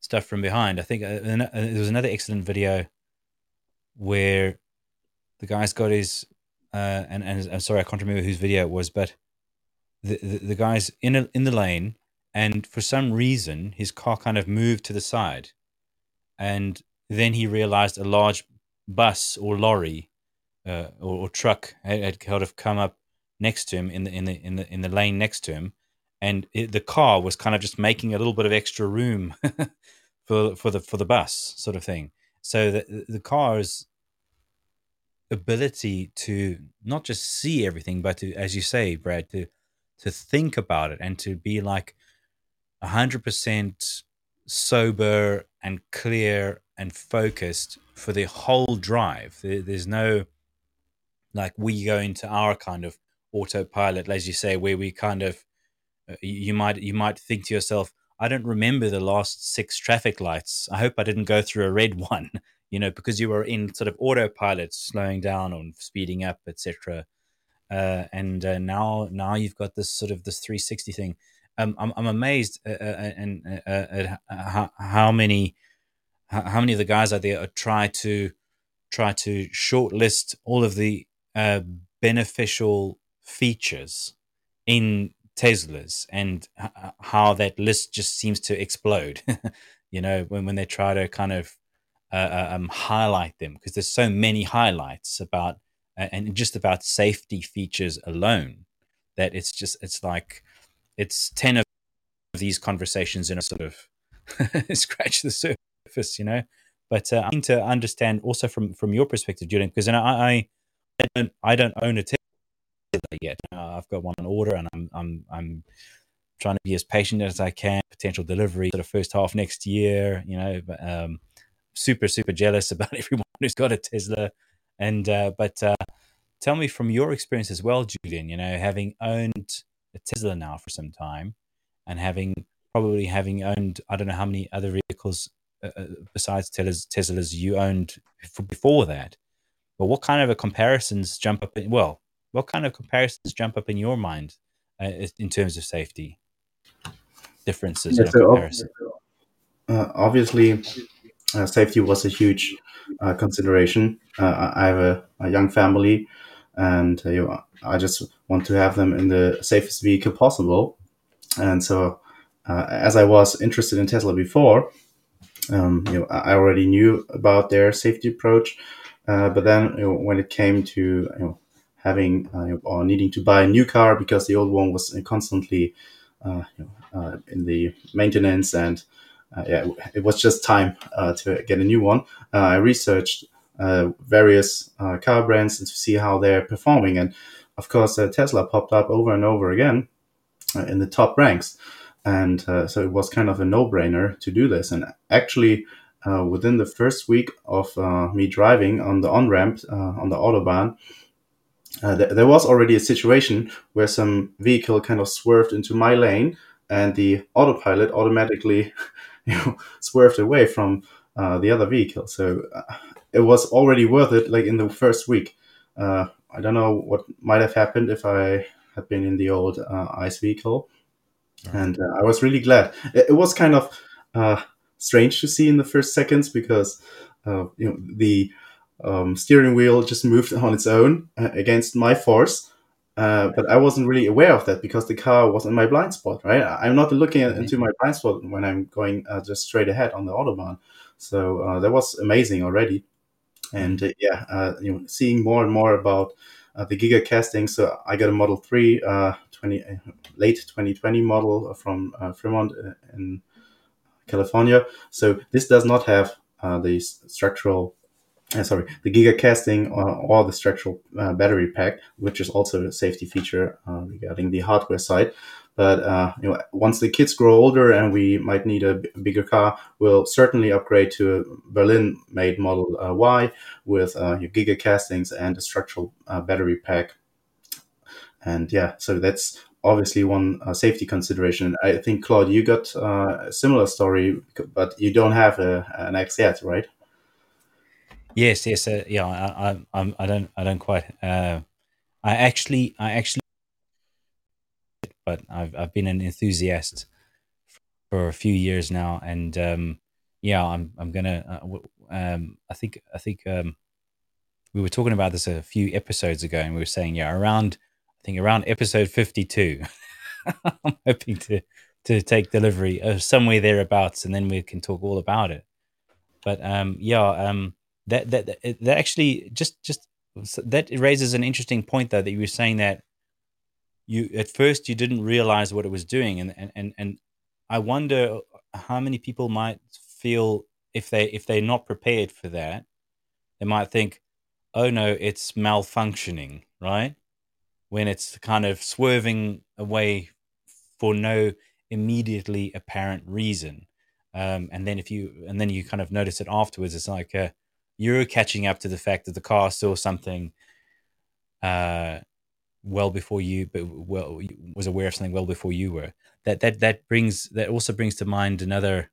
stuff from behind. I think uh, uh, there was another excellent video where the guy's got his uh, and and I'm sorry I can't remember whose video it was, but the the, the guy's in a, in the lane, and for some reason his car kind of moved to the side, and then he realized a large bus or lorry uh, or, or truck had, had kind of come up next to him in the in the in the in the lane next to him, and it, the car was kind of just making a little bit of extra room [laughs] for for the for the bus sort of thing. So the the car's ability to not just see everything, but to, as you say, Brad, to to think about it and to be like hundred percent sober and clear and focused for the whole drive. There, there's no like we go into our kind of autopilot, as you say, where we kind of uh, you might you might think to yourself, I don't remember the last six traffic lights. I hope I didn't go through a red [laughs] one, you know, because you were in sort of autopilot, slowing down or speeding up, etc. Uh, and uh, now, now you've got this sort of this 360 thing. Um, I'm, I'm amazed uh, uh and uh, at how, how many how many of the guys out there try to try to shortlist all of the uh, beneficial features in Teslas and how that list just seems to explode. [laughs] you know, when when they try to kind of uh, uh um, highlight them because there's so many highlights about uh, and just about safety features alone that it's just it's like it's ten of these conversations in a sort of [laughs] scratch the surface, you know. But uh, I need to understand also from from your perspective, Julian, because I, I I don't I don't own a Tesla yet. Uh, I've got one on order, and I'm I'm I'm trying to be as patient as I can. Potential delivery for the first half next year. You know, but, um, super super jealous [laughs] about everyone who's got a Tesla. And uh, but uh, tell me from your experience as well, Julian. You know, having owned a Tesla now for some time, and having probably having owned I don't know how many other vehicles uh, uh besides Teslas, Teslas you owned before that. But what kind of a comparisons jump up in? Well, what kind of comparisons jump up in your mind uh, in terms of safety differences? Yeah, so uh, obviously, uh, safety was a huge uh, consideration. Uh, I have a, a, young family, and uh, you know, I just want to have them in the safest vehicle possible. And so, as I was interested in Tesla before, um, you know, I already knew about their safety approach. but then, you know, when it came to having uh, or needing to buy a new car because the old one was constantly uh, uh, in the maintenance and yeah, it was just time to get a new one. I researched various car brands and to see how they're performing, and of course, Tesla popped up over and over again in the top ranks. And uh, so it was kind of a no-brainer to do this. And actually uh, within the first week of uh, me driving on the on-ramp on the autobahn uh, th- there was already a situation where some vehicle kind of swerved into my lane and the autopilot automatically [laughs] [laughs] you know swerved away from uh, the other vehicle. So uh, it was already worth it like in the first week. Uh, i don't know what might have happened if i had been in the old uh, ice vehicle. And uh, i was really glad. It, it was kind of strange to see in the first seconds because you know the um, steering wheel just moved [laughs] on its own uh, against my force. Uh, but I wasn't really aware of that because the car was in my blind spot, right? I'm not looking at, into my blind spot when I'm going uh, just straight ahead on the autobahn. So uh, that was amazing already. And uh, yeah, uh, you know, seeing more and more about the Giga casting. So I got a Model 3 20, late 2020 model from Fremont in California. So this does not have the structural sorry, the Giga casting or, or the structural uh, battery pack, which is also a safety feature uh, regarding the hardware side. But uh, you know, once the kids grow older and we might need a b- bigger car, we'll certainly upgrade to a Berlin-made Model uh, Y with uh, your Giga castings and a structural battery pack. And yeah, so that's obviously one safety consideration. I think Claude, you got a similar story, but you don't have a, an X yet, right? Yes, yes, uh, yeah. I, I, I'm, I don't, I don't quite. Uh, I actually, I actually, but I've, I've been an enthusiast for a few years now, and um, yeah, I'm, I'm gonna. Uh, um, I think, I think, um, we were talking about this a few episodes ago, and we were saying, yeah, around, I think around episode fifty-two, [laughs] I'm hoping to to take delivery of somewhere thereabouts, and then we can talk all about it. But um, yeah, um that that that actually just just that raises an interesting point though that you were saying that you at first you didn't realize what it was doing. And and and, i wonder how many people might feel if they if they're not prepared for that they might think oh no it's malfunctioning right? When it's kind of swerving away for no immediately apparent reason. Um, and then if you and then you kind of notice it afterwards it's like a you're catching up to the fact that the car saw something uh, well before you, but well was aware of something well before you were. That that that brings that also brings to mind another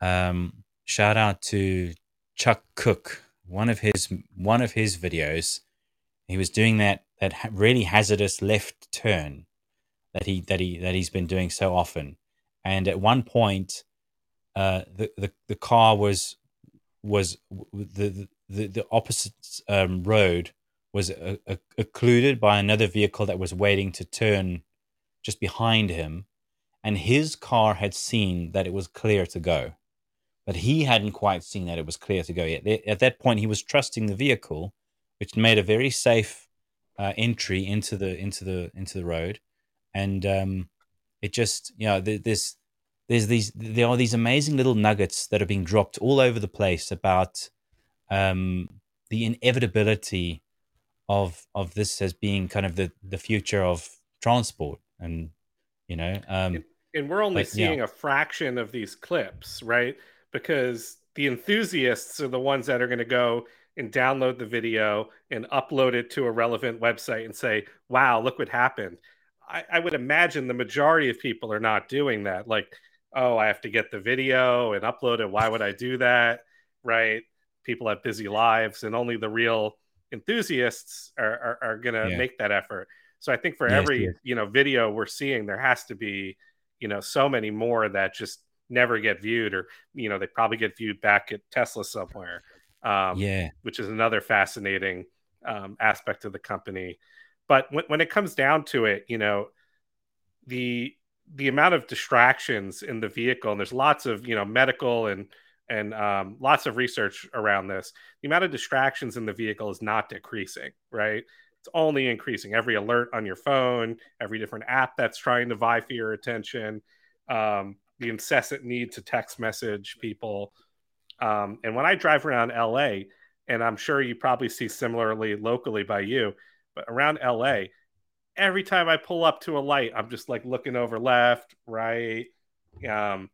um, shout out to Chuck Cook. One of his one of his videos, he was doing that that really hazardous left turn that he that he that he's been doing so often, and at one point, uh, the the the car was was the the the opposite um, road was uh, uh, occluded by another vehicle that was waiting to turn just behind him, and his car had seen that it was clear to go, but he hadn't quite seen that it was clear to go yet. At that point, he was trusting the vehicle, which made a very safe uh, entry into the into the into the road, and um, it just you know there's there's these there are these amazing little nuggets that are being dropped all over the place about um, the inevitability of of this as being kind of the the future of transport and you know um, and we're only seeing yeah. a fraction of these clips right? Because the enthusiasts are the ones that are going to go and download the video and upload it to a relevant website and say wow look what happened. I, I would imagine the majority of people are not doing that. Like oh i have to get the video and upload it why would i do that right people have busy lives and only the real enthusiasts are, are, are going to yeah. make that effort. So I think for yes, every yes. you know video we're seeing, there has to be you know so many more that just never get viewed, or you know they probably get viewed back at Tesla somewhere. Um, yeah, which is another fascinating um, aspect of the company. But when, when it comes down to it, you know the the amount of distractions in the vehicle, and there's lots of you know medical and and um, lots of research around this. The amount of distractions in the vehicle is not decreasing, right? It's only increasing. Every alert on your phone, every different app that's trying to vie for your attention, um, the incessant need to text message people. Um, and when I drive around LA, and I'm sure you probably see similarly locally by you, but around LA, every time I pull up to a light, I'm just like looking over left, right. Um,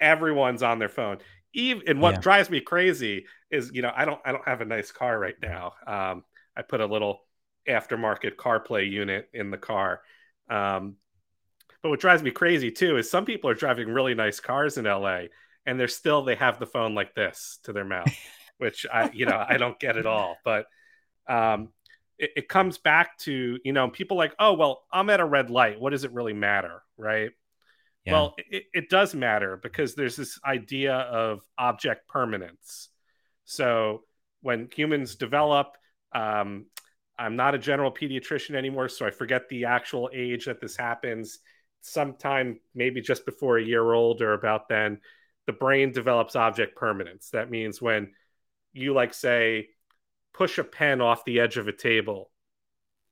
everyone's on their phone even and what yeah. drives me crazy is you know I don't I don't have a nice car right now. Um, I put a little aftermarket CarPlay unit in the car. Um, but what drives me crazy too is some people are driving really nice cars in LA and they're still they have the phone like this to their mouth, [laughs] which I you know I don't get at all. But um, it, it comes back to you know people like oh well I'm at a red light. What does it really matter, right? Yeah. Well, it, it does matter because there's this idea of object permanence. So when humans develop, um, I'm not a general pediatrician anymore, so I forget the actual age that this happens. Sometime maybe just before a year old or about then, the brain develops object permanence. That means when you, like, say, push a pen off the edge of a table,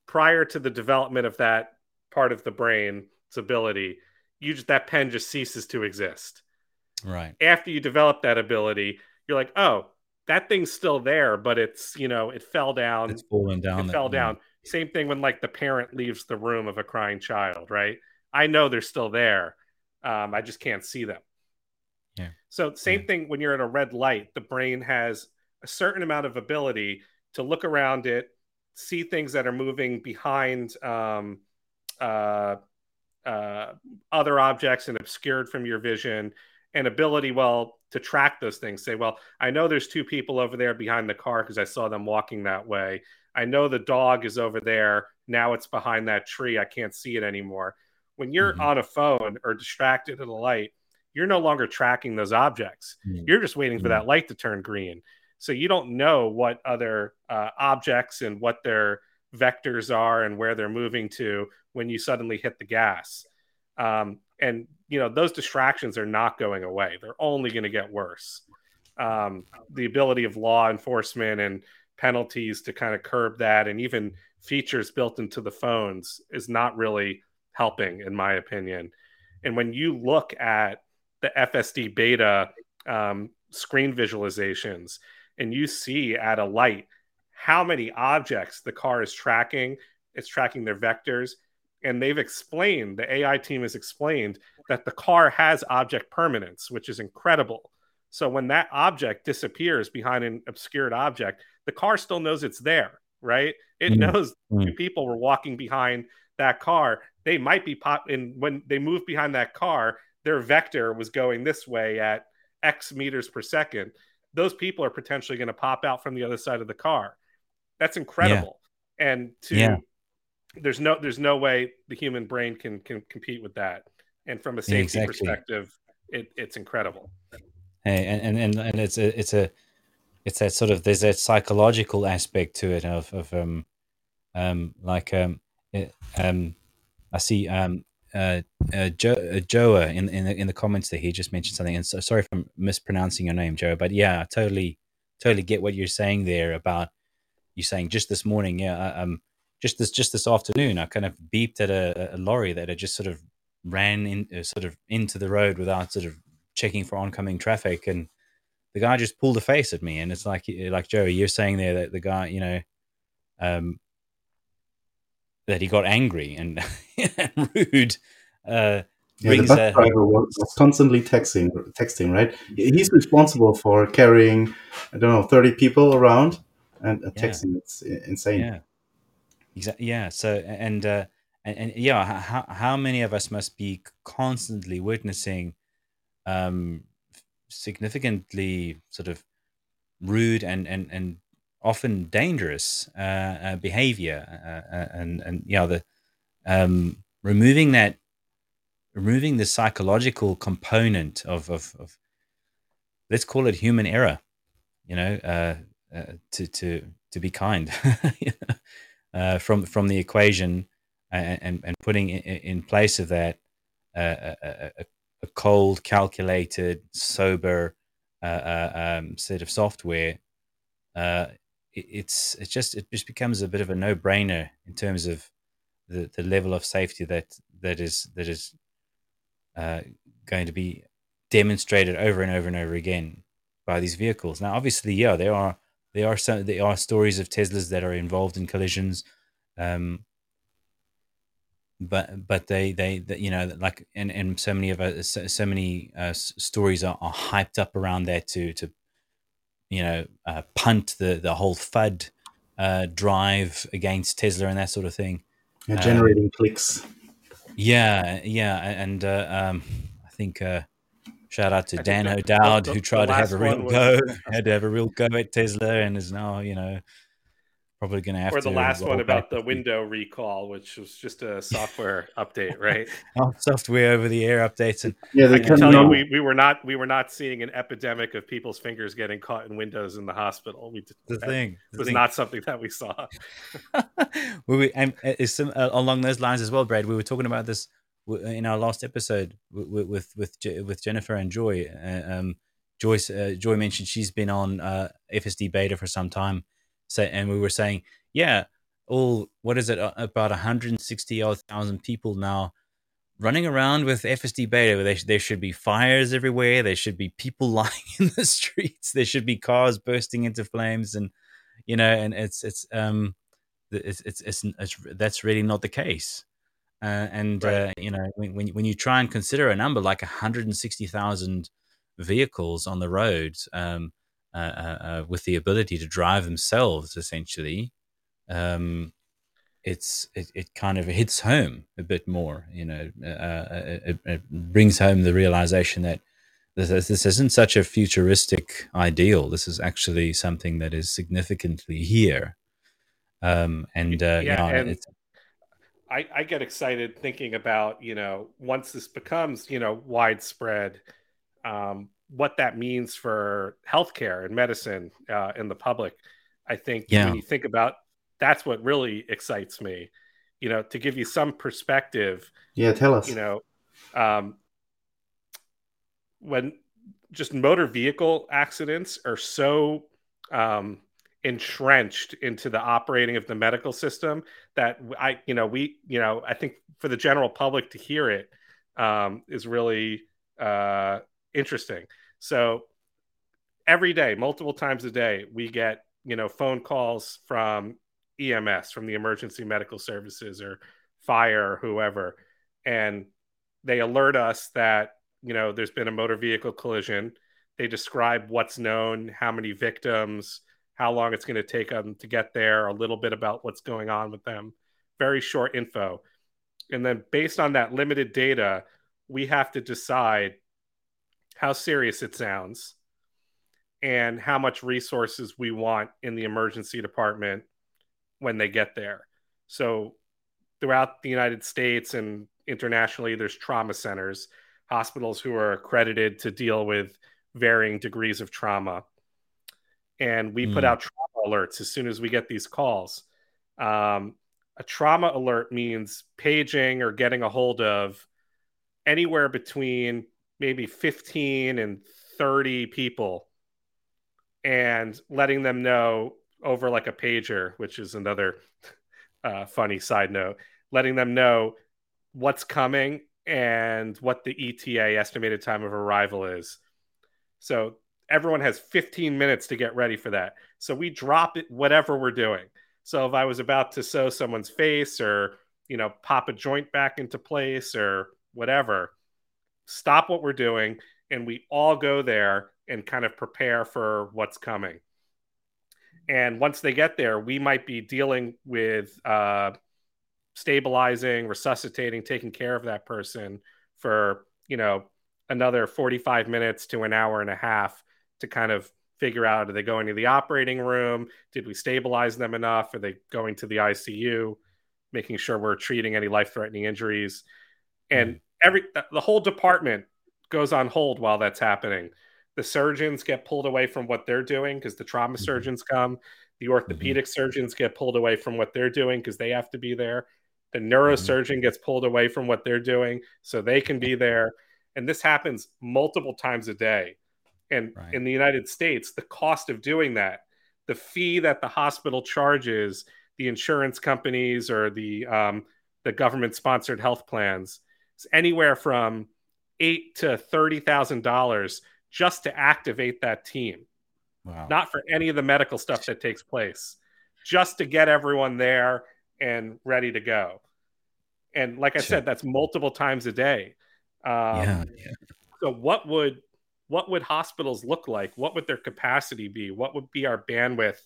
prior to the development of that part of the brain's ability, you just that pen just ceases to exist. Right. After you develop that ability, you're like, oh, that thing's still there, but it's you know it fell down. It's falling down. It fell down. Same thing when like the parent leaves the room of a crying child, right? I know they're still there. Um, I just can't see them. Yeah. So same yeah. thing when you're at a red light, the brain has a certain amount of ability to look around it, see things that are moving behind um, uh, uh, other objects and obscured from your vision and ability well to track those things. Say well i know there's two people over there behind the car because i saw them walking that way. I know the dog is over there. Now it's behind that tree. I can't see it anymore. When you're mm-hmm. on a phone or distracted at a light you're no longer tracking those objects. Mm-hmm. you're just waiting for that mm-hmm. light to turn green so you don't know what other uh, objects and what their vectors are and where they're moving to when you suddenly hit the gas. Um, and you know those distractions are not going away; they're only going to get worse. Um, the ability of law enforcement and penalties to kind of curb that, and even features built into the phones, is not really helping, in my opinion. And when you look at the FSD beta um, screen visualizations, and you see at a light how many objects the car is tracking, it's tracking their vectors, and they've explained the AI team has explained that the car has object permanence, which is incredible. So when that object disappears behind an obscured object, the car still knows it's there. right? It mm. knows two people were walking behind that car. They might be pop and when they moved behind that car, their vector was going this way at X meters per second. Those people are potentially going to pop out from the other side of the car. That's incredible. Yeah. And to yeah. there's no there's no way the human brain can can compete with that. And from a safety exactly. perspective, it, it's incredible. Hey, and, and and it's a it's a it's that sort of there's that psychological aspect to it of of um um like um it, um I see um uh, uh, jo- uh, Joa in in the, in the comments there he just mentioned something and so sorry if I'm mispronouncing your name Joa but yeah I totally totally get what you're saying there about you saying just this morning yeah um just this just this afternoon I kind of beeped at a, a lorry that had just sort of ran in uh, sort of into the road without sort of checking for oncoming traffic and the guy just pulled a face at me and it's like like joey you're saying there that the guy you know um that he got angry and, [laughs] and rude uh yeah, the bus a, driver was, constantly texting texting right? He's responsible for carrying i don't know 30 people around and uh, texting. It's insane. Yeah. Exactly yeah so and uh and, and yeah how, how many of us must be constantly witnessing um significantly sort of rude and and and often dangerous uh, uh, behavior uh, uh, and and yeah the um, removing that removing the psychological component of, of, of let's call it human error you know uh, to to to be kind [laughs] from from the equation and and putting in, place of that a, a, a cold, calculated, sober uh, um, set of software, uh, it, it's it's just it just becomes a bit of a no brainer in terms of the, the level of safety that that is that is uh, going to be demonstrated over and over and over again by these vehicles. Now, obviously, yeah, there are there are some there are stories of Teslas that are involved in collisions. Um, but but they, they, they you know like and and so many of us so, so many uh, stories are, are hyped up around that to to you know uh, punt the the whole FUD uh, drive against Tesla and that sort of thing. Yeah, generating um, clicks. Yeah, yeah, and uh, um, I think uh, shout out to Dan O'Dowd who tried to have a real was... go, [laughs] had to have a real go at Tesla, and is now you know probably going to have or the last one about the window recall which was just a software [laughs] update right? [laughs] Oh, software over the air updates and yeah i can tell you we, we were not we were not seeing an epidemic of people's fingers getting caught in windows in the hospital. We the thing the was thing. not something that we saw. [laughs] We, we and uh, is some uh, along those lines as well brad we were talking about this in our last episode with with with, with jennifer and joy uh, um, joyce uh, joy mentioned she's been on uh, fsd beta for some time so, and we were saying, yeah, all what is it? About 160 odd thousand people now running around with FSD beta. There, there should be fires everywhere. There should be people [laughs] lying in the streets. There should be cars bursting into flames, and you know, and it's it's um, it's it's, it's, it's that's really not the case. Uh, and right. uh, you know, when when you try and consider a number like 160,000 vehicles on the roads, um, uh, uh, uh, with the ability to drive themselves, essentially, um, it's it, it kind of hits home a bit more. You know, uh, it, it, brings home the realization that this, this isn't such a futuristic ideal. This is actually something that is significantly here. Um, and uh, yeah, and I, I get excited thinking about you know once this becomes you know widespread. Um, what that means for healthcare and medicine uh, in the public. I think yeah. when you think about that's what really excites me. You know, to give you some perspective. Yeah, tell us. You know, um, when just motor vehicle accidents are so um, entrenched into the operating of the medical system that I, you know, we, you know, I think for the general public to hear it um, is really uh, interesting. So every day, multiple times a day, we get you know phone calls from EMS, from the emergency medical services or fire or whoever, and they alert us that you know there's been a motor vehicle collision. They describe what's known, how many victims, how long it's going to take them to get there, a little bit about what's going on with them. Very short info. And then based on that limited data, we have to decide how serious it sounds and how much resources we want in the emergency department when they get there. So, throughout the United States and internationally, there's trauma centers, hospitals who are accredited to deal with varying degrees of trauma. And we mm. put hmm. out trauma alerts as soon as we get these calls. Um, a trauma alert means paging or getting a hold of anywhere between maybe 15 and 30 people and letting them know over like a pager, which is another [laughs] uh, funny side note, letting them know what's coming and what the ETA estimated time of arrival is. So everyone has 15 minutes to get ready for that. So we drop it, whatever we're doing. So if I was about to sew someone's face or, you know, pop a joint back into place or whatever, stop what we're doing and we all go there and kind of prepare for what's coming. And once they get there, we might be dealing with uh, stabilizing, resuscitating, taking care of that person for, you know, another 45 minutes to an hour and a half to kind of figure out are they going to the operating room? Did we stabilize them enough? Are they going to the ICU? Making sure we're treating any life threatening injuries. And mm. Every the whole department goes on hold while that's happening. The surgeons get pulled away from what they're doing because the trauma mm-hmm. surgeons come. The orthopedic mm-hmm. surgeons get pulled away from what they're doing because they have to be there. The mm-hmm. neurosurgeon mm-hmm. gets pulled away from what they're doing so they can be there. And this happens multiple times a day. And right. in the United States, the cost of doing that, the fee that the hospital charges the insurance companies or the um, the government sponsored health plans is anywhere from eight to thirty thousand dollars just to activate that team. Wow. Not for any of the medical stuff that takes place, just to get everyone there and ready to go. And like I said, that's multiple times a day. Um, yeah, yeah. So what would what would hospitals look like? What would their capacity be? What would be our bandwidth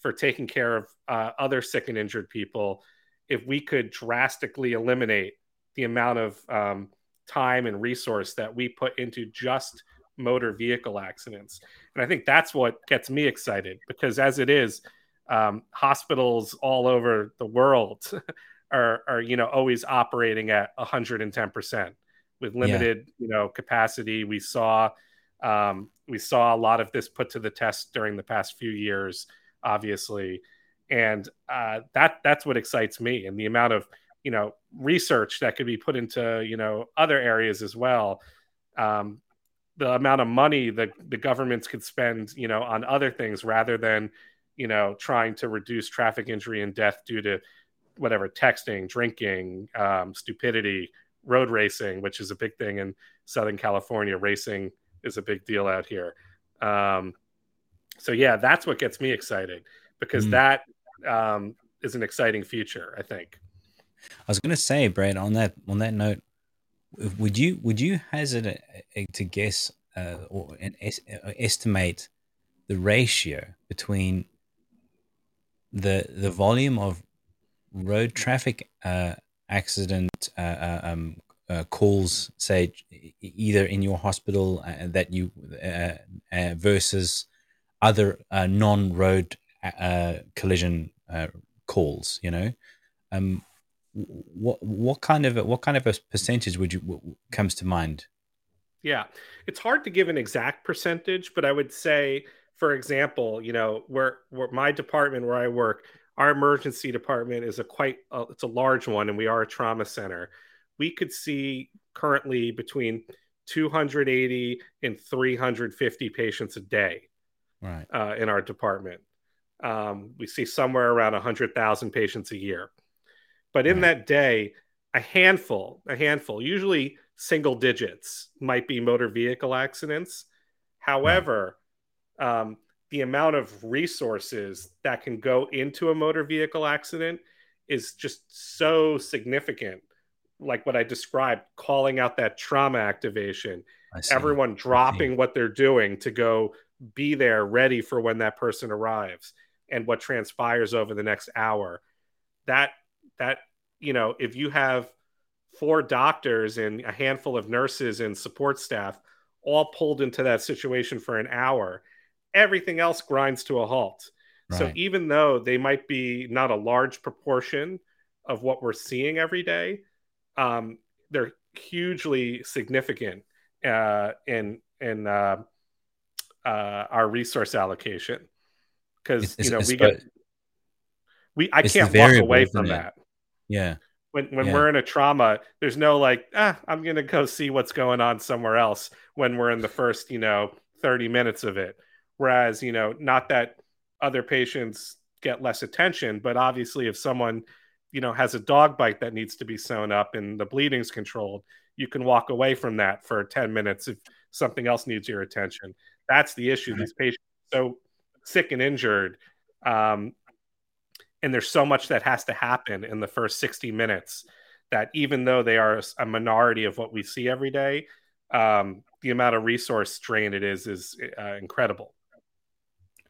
for taking care of uh, other sick and injured people if we could drastically eliminate the amount of um, time and resource that we put into just motor vehicle accidents? And I think that's what gets me excited because as it is, um, hospitals all over the world [laughs] are, are, you know, always operating at 110% with limited, yeah. you know, capacity. We saw um, we saw a lot of this put to the test during the past few years, obviously, and uh, that that's what excites me, and the amount of you know research that could be put into you know other areas as well. Um, the amount of money that the governments could spend, you know, on other things rather than, you know, trying to reduce traffic injury and death due to whatever texting, drinking, um, stupidity, road racing, which is a big thing in Southern California. Racing is a big deal out here. Um, so yeah, that's what gets me excited because mm. that um, is an exciting future. I think. I was going to say, Brad, on that on that note, would you would you hazard to guess uh, or an es- uh, estimate the ratio between the the volume of road traffic uh, accident uh, uh um, uh, calls, say either in your hospital that you versus other non-road uh, collision calls. You know, um, what what kind of what kind of a percentage would you comes to mind? Yeah, it's hard to give an exact percentage, but I would say, for example, you know, where, where my department where I work, our emergency department is a quite it's a large one, and we are a trauma center we could see currently between 280 and 350 patients a day right. uh, in our department. Um, we see somewhere around 100,000 patients a year. But in that day, a handful, a handful, usually single digits, might be motor vehicle accidents. However, um, the amount of resources that can go into a motor vehicle accident is just so significant. Like what I described, calling out that trauma activation, everyone dropping what they're doing to go be there ready for when that person arrives and what transpires over the next hour. That that you know if you have four doctors and a handful of nurses and support staff all pulled into that situation for an hour everything else grinds to a halt right. so even though they might be not a large proportion of what we're seeing every day um, they're hugely significant uh, in in uh, uh, our resource allocation because you know we get we I can't walk away from that. Yeah. When when yeah. we're in a trauma, there's no like, ah, I'm gonna go see what's going on somewhere else when we're in the first, you know, 30 minutes of it. Whereas, you know, not that other patients get less attention, but obviously if someone, you know, has a dog bite that needs to be sewn up and the bleeding's controlled, you can walk away from that for 10 minutes if something else needs your attention. That's the issue. These patients so sick and injured. Um, and there's so much that has to happen in the first 60 minutes that even though they are a minority of what we see every day, um, the amount of resource strain it is is uh, incredible.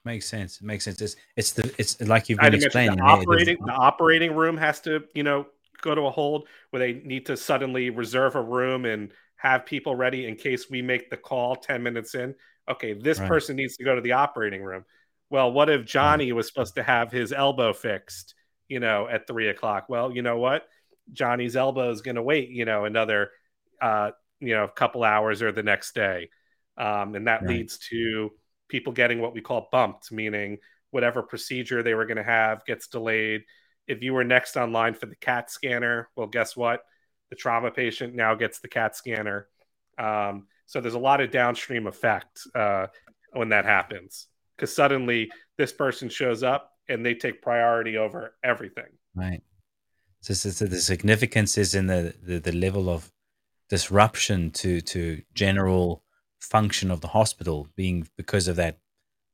Makes sense. It makes sense. It's, it's the it's like you've been explaining. The operating the operating room has to you know go to a hold where they need to suddenly reserve a room and have people ready in case we make the call 10 minutes in. Okay, this right. person needs to go to the operating room well, what if Johnny was supposed to have his elbow fixed, you know, at three o'clock? Well, you know what? Johnny's elbow is going to wait, you know, another, uh, you know, a couple hours or the next day. Um, and that right. leads to people getting what we call bumped, meaning whatever procedure they were going to have gets delayed. If you were next online for the CAT scanner, well, guess what? The trauma patient now gets the CAT scanner. Um, so there's a lot of downstream effect uh, when that happens because suddenly this person shows up and they take priority over everything. Right. So, so, so the significance is in the, the, the level of disruption to to general function of the hospital being because of that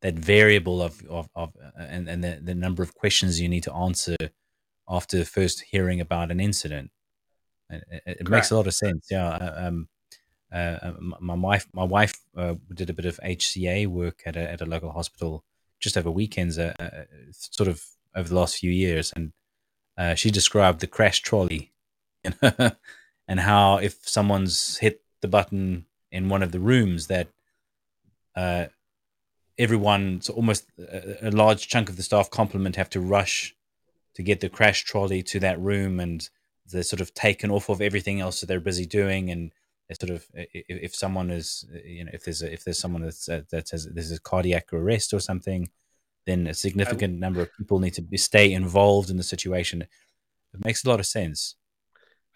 that variable of of, of and, and the, the number of questions you need to answer after first hearing about an incident. It, it makes a lot of sense. Yeah. Um, uh, my wife my wife uh, did a bit of HCA work at a, at a local hospital just over weekends, uh, uh sort of over the last few years, and uh, she described the crash trolley, [laughs] and how if someone's hit the button in one of the rooms, that uh, everyone, so almost a large chunk of the staff complement have to rush to get the crash trolley to that room, and they're sort of taken off of everything else that they're busy doing, and sort of if, if someone is you know if there's a, if there's someone that's uh, that says there's a cardiac arrest or something then a significant um, number of people need to be, stay involved in the situation it makes a lot of sense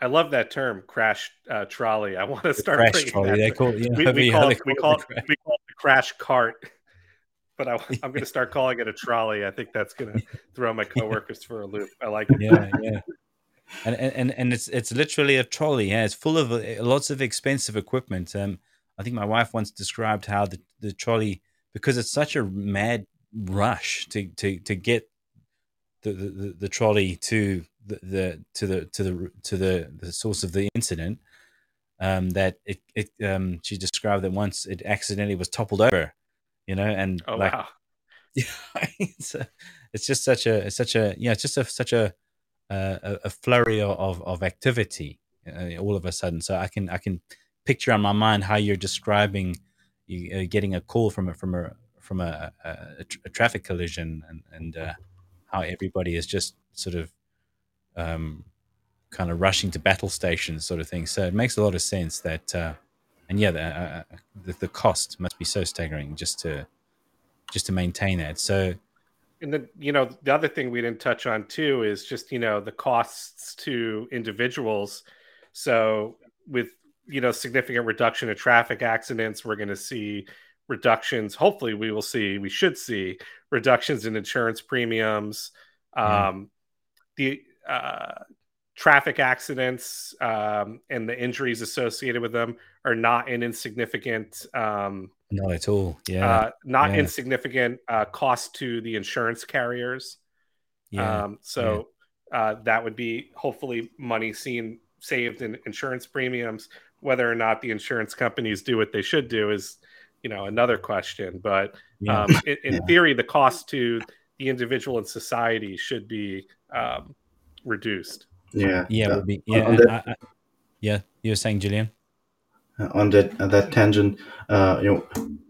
I love that term, crash uh, trolley. I want to start the crash trolley. They call, we, we, call it, we, call it, we call it the crash cart, [laughs] but I, am going to start calling it a trolley. I think that's going [laughs] to throw my coworkers for a loop. I like it. Yeah, yeah and and and it's it's literally a trolley. Yeah, it's full of uh, lots of expensive equipment. Um, I think my wife once described how the, the trolley because it's such a mad rush to to to get the the, the trolley to the, the to the to the to the the source of the incident. Um, that it it um she described that once it accidentally was toppled over, you know, and oh like, wow, [laughs] yeah, it's a, it's just such a it's such a yeah, it's just a, such a a, a, flurry of, of activity uh, all of a sudden. So I can I can picture on my mind how you're describing you uh, getting a call from a from a from a, a, a traffic collision and and uh, how everybody is just sort of um, kind of rushing to battle stations, sort of thing. So it makes a lot of sense that. Uh, and yeah, the, uh, the, the cost must be so staggering just to just to maintain that. So and then you know the other thing we didn't touch on too is just you know the costs to individuals. So with you know significant reduction of traffic accidents we're going to see reductions. Hopefully we will see we should see reductions in insurance premiums. Um, the uh, traffic accidents um, and the injuries associated with them are not an insignificant um, not at all. Yeah. Uh, not yeah. insignificant uh, cost to the insurance carriers. Yeah. Um, so yeah. Uh, that would be hopefully money seen saved in insurance premiums. Whether or not the insurance companies do what they should do is you know another question. But yeah. um, in, in yeah. theory, the cost to the individual and society should be um, reduced. Yeah, yeah, be, yeah, I, I, yeah. You were saying, Julian? On that on that tangent, uh, you know,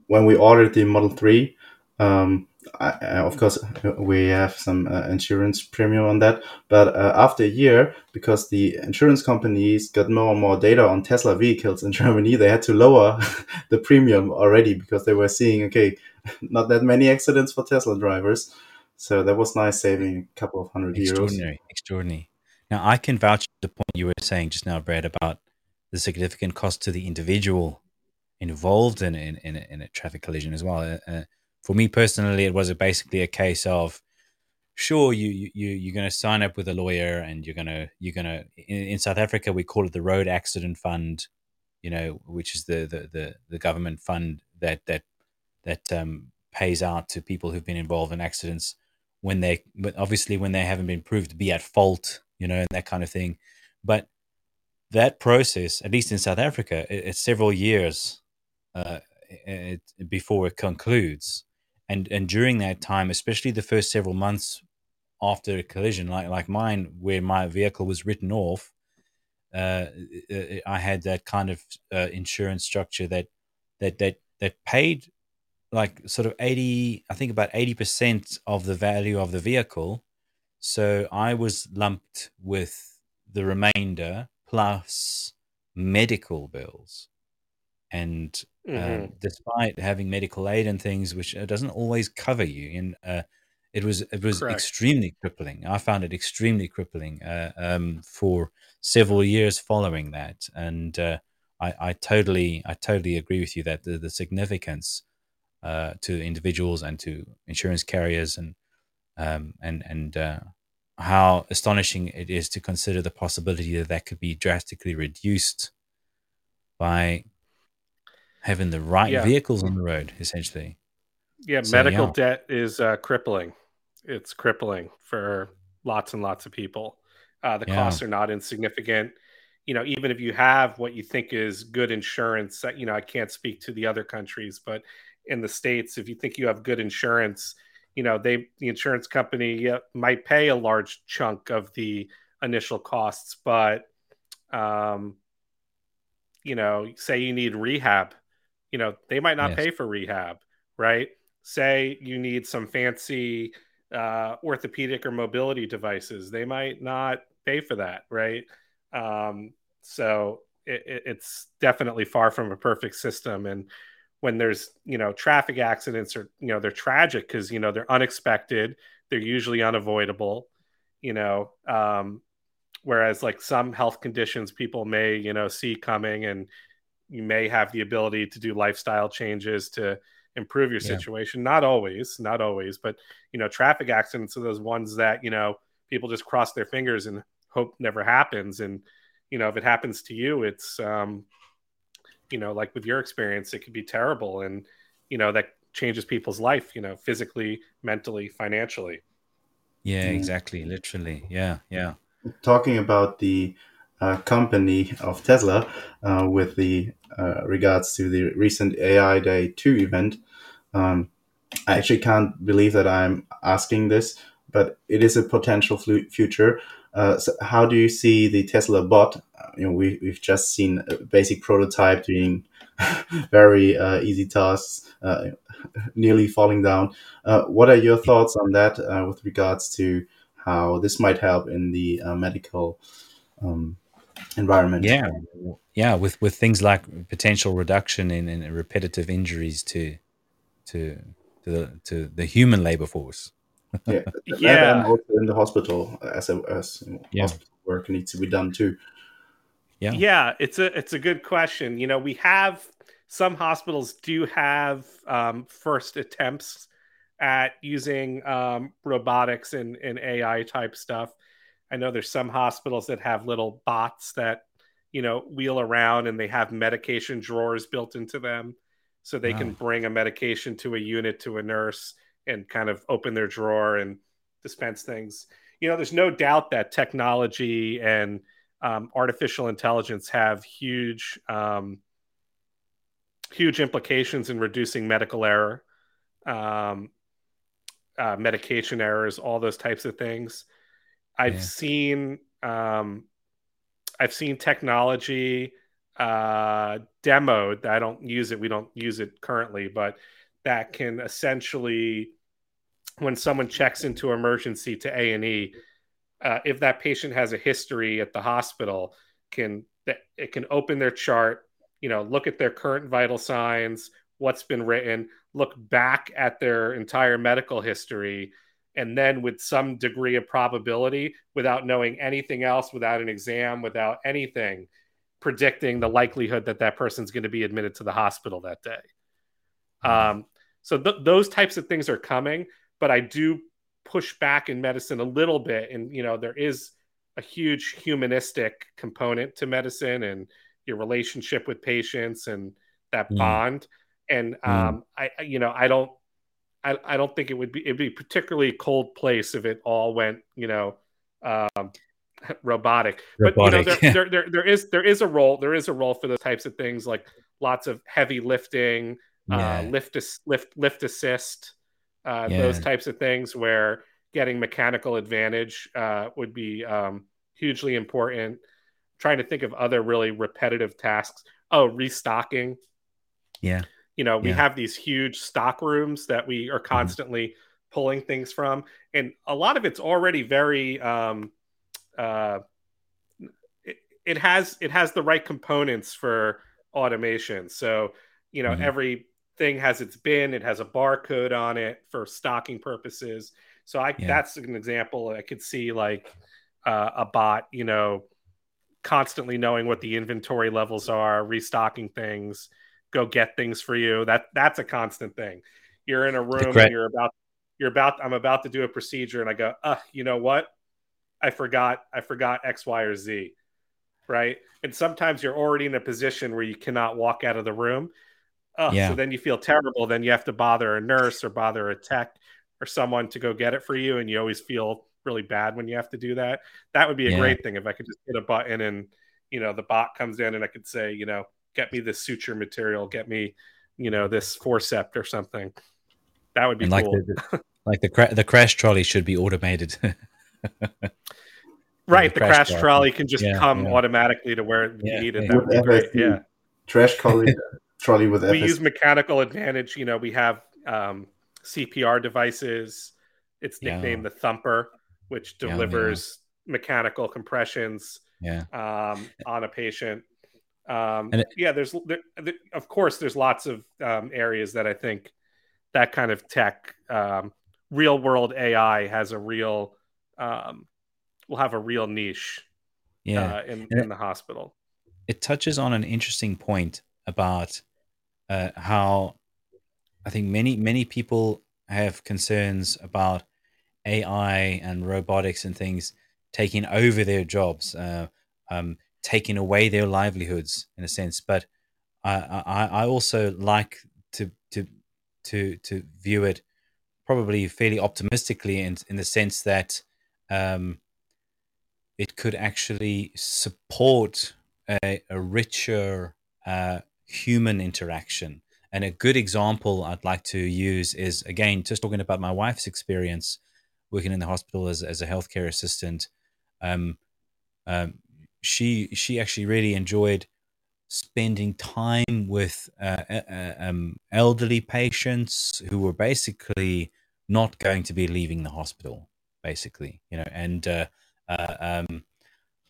when we ordered the Model Three, um, I, of course, we have some uh, insurance premium on that. But uh, after a year, because the insurance companies got more and more data on Tesla vehicles in [laughs] Germany, they had to lower [laughs] the premium already because they were seeing, okay, [laughs] not that many accidents for Tesla drivers. So that was nice saving a couple of hundred extraordinary, euros. Extraordinary. Now, I can vouch the point you were saying just now, Brad, about the significant cost to the individual involved in, in, in, a, in a traffic collision as well. Uh, uh for me personally, it was a, basically a case of sure you you you're going to sign up with a lawyer and you're going to you're going to in, South Africa we call it the road accident fund you know which is the the the, the government fund that that that um, pays out to people who've been involved in accidents when they but obviously when they haven't been proved to be at fault you know and that kind of thing but that process at least in South Africa it, it's several years uh, it, before it concludes. And and during that time, especially the first several months after a collision, like like mine, where my vehicle was written off, uh, I had that kind of uh, insurance structure that that that that paid like sort of 80 i think about 80% of the value of the vehicle. So i was lumped with the remainder plus medical bills and uh, mm-hmm. uh, despite having medical aid and things, which uh, doesn't always cover you. And uh, it was it was Correct. extremely crippling. I found it extremely crippling uh, um, for several years following that. And uh, I, I, totally I totally agree with you that the, the significance to individuals and to insurance carriers and um, and and how astonishing it is to consider the possibility that that could be drastically reduced by having the right yeah. vehicles on the road, essentially. Yeah, so, medical yeah. debt is uh, crippling. It's crippling for lots and lots of people. Uh, the yeah. costs are not insignificant. You know, even if you have what you think is good insurance, you know, I can't speak to the other countries, but in the states, if you think you have good insurance, you know, they the insurance company might pay a large chunk of the initial costs, but um, you know, say you need rehab you know they might not yes. pay for rehab right say you need some fancy uh, orthopedic or mobility devices they might not pay for that right um, so it, it's definitely far from a perfect system and when there's you know traffic accidents or you know they're tragic because you know they're unexpected they're usually unavoidable you know um, whereas like some health conditions people may you know see coming and you may have the ability to do lifestyle changes to improve your situation. Yeah. Not always, not always, but you know, traffic accidents are those ones that you know people just cross their fingers and hope never happens. And you know, if it happens to you, it's um, you know, like with your experience, it could be terrible, and you know that changes people's life. You know, physically, mentally, financially. Yeah, exactly. Literally. Yeah, yeah. Talking about the uh, company of Tesla uh, with the uh, regards to the recent AI Day 2 event. Um, I actually can't believe that I'm asking this, but it is a potential future. Uh, so how do you see the Tesla bot? Uh, you know, we, we've just seen a basic prototype doing [laughs] very uh, easy tasks, nearly falling down. what are your thoughts on that with regards to how this might help in the medical um, environment. Yeah, yeah, with with things like potential reduction in, in repetitive injuries to to to the to the human labor force. Yeah, [laughs] yeah, also in the hospital as a, as yeah. hospital work needs to be done too. Yeah, yeah, it's a it's a good question. You know, we have some hospitals do have um, first attempts at using um, robotics and, and AI type stuff. I know there's some hospitals that have little bots that, you know, wheel around and they have medication drawers built into them. So they wow. can bring a medication to a unit to a nurse and kind of open their drawer and dispense things. You know, there's no doubt that technology and um, artificial intelligence have huge um, huge implications in reducing medical error, um, uh, medication errors, all those types of things. I've yeah. seen um, I've seen technology uh, demoed. I don't use it. We don't use it currently, but that can essentially, when someone checks into emergency to A and E, uh, if that patient has a history at the hospital, can it can open their chart, you know, look at their current vital signs, what's been written, look back at their entire medical history, and then with some degree of probability, without knowing anything else, without an exam, without anything, predicting the likelihood that that person's going to be admitted to the hospital that day. Mm-hmm. Um, so th- those types of things are coming, but I do push back in medicine a little bit, and you know there is a huge humanistic component to medicine and your relationship with patients and that mm. bond. And mm. um, I, you know, I don't, I, I don't think it would be it'd be particularly cold place if it all went, you know, um, robotic. [laughs] robotic. But you know, there, [laughs] there, there, there is there is a role there is a role for those types of things like lots of heavy lifting, uh, yeah. uh, lift lift lift assist, uh, yeah. those types of things where getting mechanical advantage uh, would be um, hugely important. trying to think of other really repetitive tasks. Oh, restocking. Yeah. You know, we yeah. have these huge stock rooms that we are mm-hmm. constantly mm-hmm. pulling things from, and a lot of it's already very. Um, uh, it, it has it has the right components for automation. So you know, mm-hmm. every thing has its bin. It has a barcode on it for stocking purposes. So I yeah. that's an example. I could see like uh, a bot, you know, constantly knowing what the inventory levels are, restocking things, go get things for you. That that's a constant thing. You're in a room and you're about you're about I'm about to do a procedure and I go, uh, you know what? I forgot I forgot X, Y, or Z. Right. And sometimes you're already in a position where you cannot walk out of the room. Uh, yeah. So then you feel terrible. Then you have to bother a nurse or bother a tech or someone to go get it for you, and you always feel really bad when you have to do that. That would be a yeah. great thing if I could just hit a button and you know the bot comes in and I could say, you know, get me this suture material, get me, you know, this forceps or something. That would be and cool. Like [laughs] the, like the cra- the crash trolley should be automated. [laughs] right, the, the crash, crash trolley can just yeah, come yeah. automatically to where you need it. That would be great. Yeah, trash trolley, [laughs] trolley with. We use mechanical advantage. You know, we have um, CPR devices. It's nicknamed yeah. the Thumper, which delivers yeah, mechanical compressions yeah. um, on a patient. Um, it, yeah, there's there, there, of course there's lots of um, areas that I think that kind of tech, um, real world AI has a real um, will have a real niche. Yeah, uh, in, in the hospital. It touches on an interesting point about uh, how I think many many people have concerns about AI and robotics and things taking over their jobs, uh, um, taking away their livelihoods in a sense. But I, I, I also like to to to to view it probably fairly optimistically in in the sense that um, it could actually support a, a richer uh, human interaction and a good example I'd like to use is again just talking about my wife's experience working in the hospital as, as a healthcare assistant. Um, um, she she actually really enjoyed spending time with uh, uh, um, elderly patients who were basically not going to be leaving the hospital, basically, you know, and uh, uh um,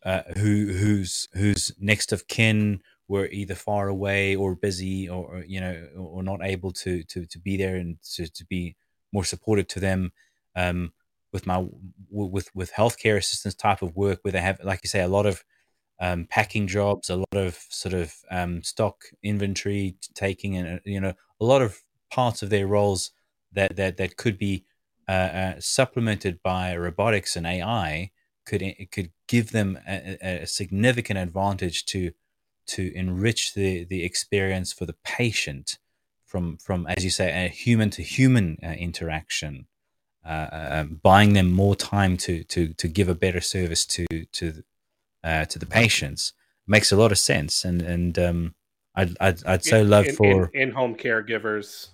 uh, who who's who's next of kin were either far away or busy or, you know or not able to to to be there and to, to be more supportive to them um, with my with with healthcare assistance type of work where they have like you say a lot of um, packing jobs a lot of sort of um, stock inventory taking and uh, you know a lot of parts of their roles that that that could be uh, uh, supplemented by robotics and AI could could give them a, a significant advantage to to enrich the the experience for the patient from from as you say a human to human uh, interaction uh, um, buying them more time to to to give a better service to to uh, to the patients makes a lot of sense and and um, I'd I'd, I'd so love in, for in home caregivers.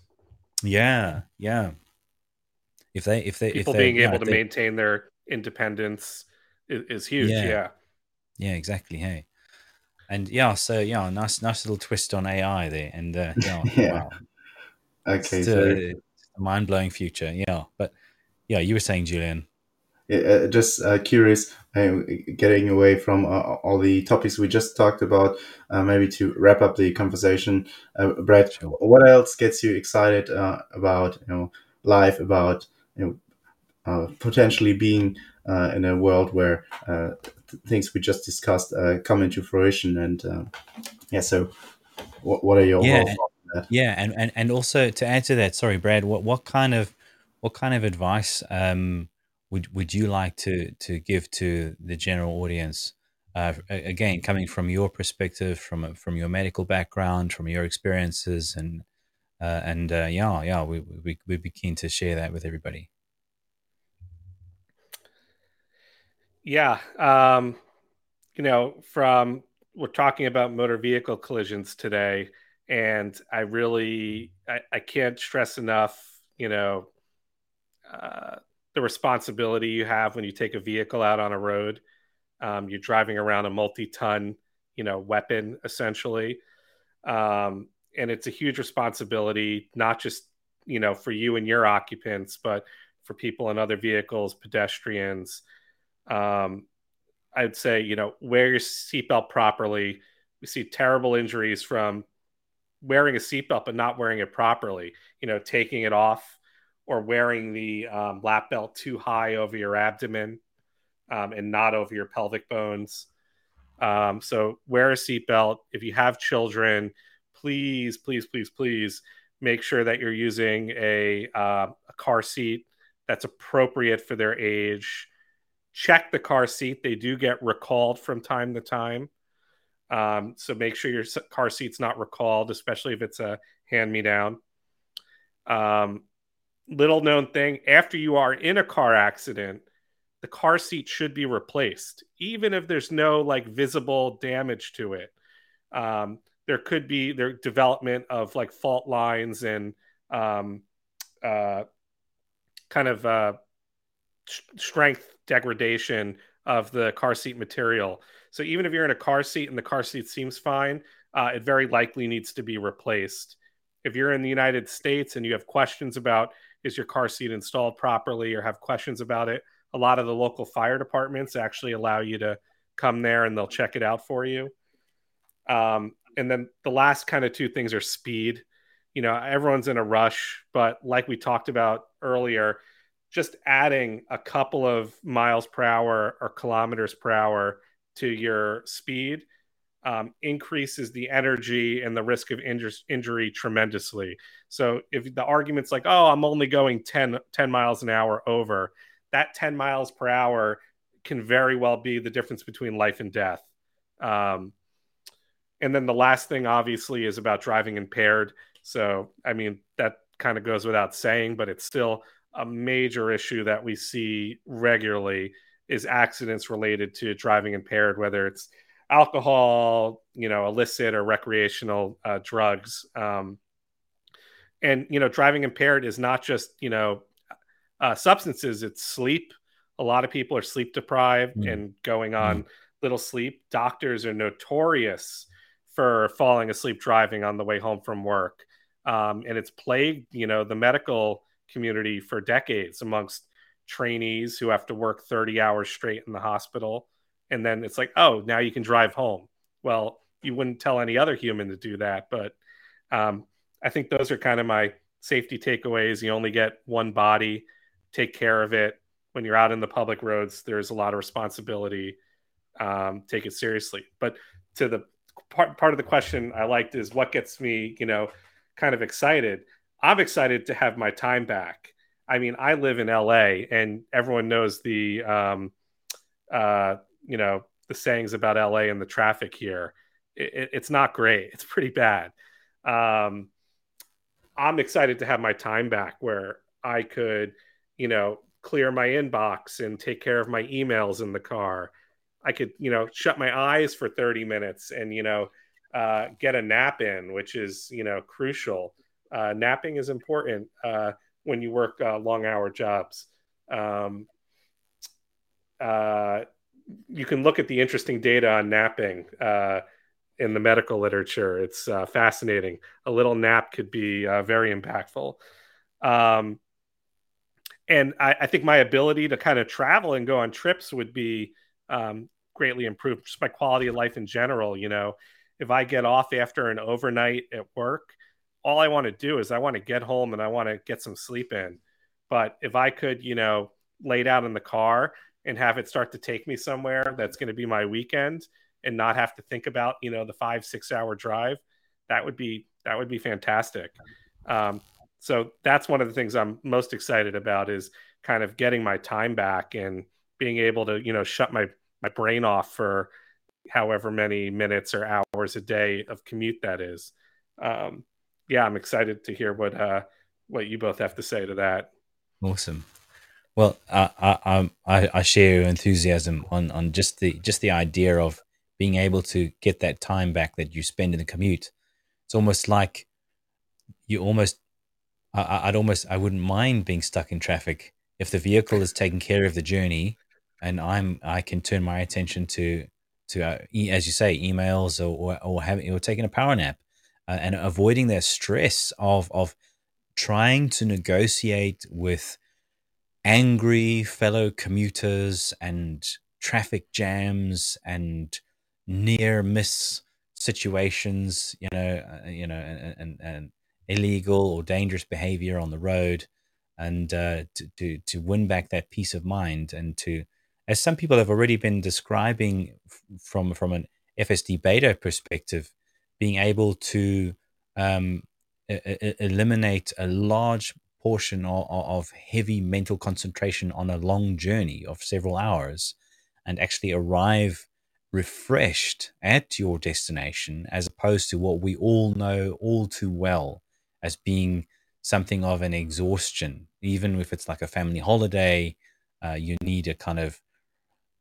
Yeah, yeah. If they if they people if they, being yeah, able to they, maintain their independence is, is huge. Yeah. Yeah. yeah, exactly. Hey, and yeah, so yeah, nice nice little twist on AI there, and uh, [laughs] yeah, Yeah. wow, Okay, it's, so uh, mind blowing future. Yeah, but yeah, you were saying, Julian. Yeah, uh, just uh, curious, uh, getting away from uh, all the topics we just talked about, uh, maybe to wrap up the conversation, uh, Brad, Sure. what else gets you excited uh, about you know life, about you know uh, potentially being uh, in a world where uh, things we just discussed uh, come into fruition, and uh, yeah, so what, what are your Yeah, thoughts on that? Yeah, and, and and also to add to that, sorry, Brad, what what kind of what kind of advice um would would you like to to give to the general audience? Uh, again, coming from your perspective, from from your medical background, from your experiences, and uh, and uh, yeah, yeah, we we we'd be keen to share that with everybody. Yeah. Um, you know, from we're talking about motor vehicle collisions today, and I really I, I can't stress enough, you know, uh, the responsibility you have when you take a vehicle out on a road. Um, you're driving around a multi-ton, you know, weapon essentially, um, and it's a huge responsibility, not just you know for you and your occupants, but for people in other vehicles, pedestrians. Um, I'd say, you know, wear your seatbelt properly. We see terrible injuries from wearing a seatbelt but not wearing it properly. You know, taking it off or wearing the um, lap belt too high over your abdomen um, and not over your pelvic bones. Um, so wear a seatbelt. If you have children, please, please, please, please make sure that you're using a, uh, a car seat that's appropriate for their age check the car seat. They do get recalled from time to time. Um, so make sure your car seat's not recalled, especially if it's a hand me down. Um, little known thing after you are in a car accident, the car seat should be replaced, even if there's no like visible damage to it. Um, there could be their development of like fault lines and um, uh, kind of uh, strength degradation of the car seat material. So even if you're in a car seat and the car seat seems fine, uh, it very likely needs to be replaced. If you're in the United States and you have questions about is your car seat installed properly or have questions about it, a lot of the local fire departments actually allow you to come there and they'll check it out for you. Um, and then the last kind of two things are speed. You know, everyone's in a rush, but like we talked about earlier, just adding a couple of miles per hour or kilometers per hour to your speed um, increases the energy and the risk of inju- injury tremendously. So if the argument's like, oh, I'm only going 10, 10 miles an hour over, that 10 miles per hour can very well be the difference between life and death. Um, and then the last thing, obviously, is about driving impaired. So, I mean, that kind of goes without saying, but it's still a major issue that we see regularly is accidents related to driving impaired, whether it's alcohol, you know, illicit or recreational uh, drugs. Um, and you know, driving impaired is not just you know uh, substances; it's sleep. A lot of people are sleep deprived mm. and going on mm. little sleep. Doctors are notorious for falling asleep driving on the way home from work, um, and it's plagued you know the medical community for decades amongst trainees who have to work 30 hours straight in the hospital. And then it's like oh now you can drive home. Well you wouldn't tell any other human to do that but um, i think those are kind of my safety takeaways. You only get one body take care of it. When you're out in the public roads there's a lot of responsibility um, take it seriously. But to the part, part of the question i liked is what gets me you know kind of excited i'm excited to have my time back I mean, I live in LA, and everyone knows the, um, uh, you know, the sayings about LA and the traffic here. It, it's not great. It's pretty bad. Um, I'm excited to have my time back where I could, you know, clear my inbox and take care of my emails in the car. I could, you know, shut my eyes for 30 minutes and, you know, uh, get a nap in, which is you know crucial. Uh, napping is important uh, when you work uh, long hour jobs. Um, uh, you can look at the interesting data on napping uh, in the medical literature. It's fascinating. A little nap could be very impactful. Um, and I, I, think my ability to kind of travel and go on trips would be um, greatly improved. Just my quality of life in general. You know, if I get off after an overnight at work, all I want to do is I want to get home and I want to get some sleep in. But if I could, you know, lay down in the car and have it start to take me somewhere that's going to be my weekend and not have to think about, you know, the five, six hour drive, that would be, that would be fantastic. Um, so that's one of the things I'm most excited about is kind of getting my time back and being able to, you know, shut my my brain off for however many minutes or hours a day of commute that is. Um, yeah, I'm excited to hear what uh, what you both have to say to that. Awesome. Well, I, I, I, share your enthusiasm on, on just the just the idea of being able to get that time back that you spend in the commute. It's almost like you almost I, would almost I wouldn't mind being stuck in traffic if the vehicle is taking care of the journey, and I'm I can turn my attention to to uh, as you say emails or or, or having or taking a power nap, uh, and avoiding that stress of of trying to negotiate with angry fellow commuters and traffic jams and near miss situations you know uh, you know and, and and illegal or dangerous behavior on the road and uh, to, to, to win back that peace of mind and to as some people have already been describing from from an FSD beta perspective being able to um, eliminate a large portion of, of heavy mental concentration on a long journey of several hours and actually arrive refreshed at your destination as opposed to what we all know all too well as being something of an exhaustion. Even if it's like a family holiday, uh, you need a kind of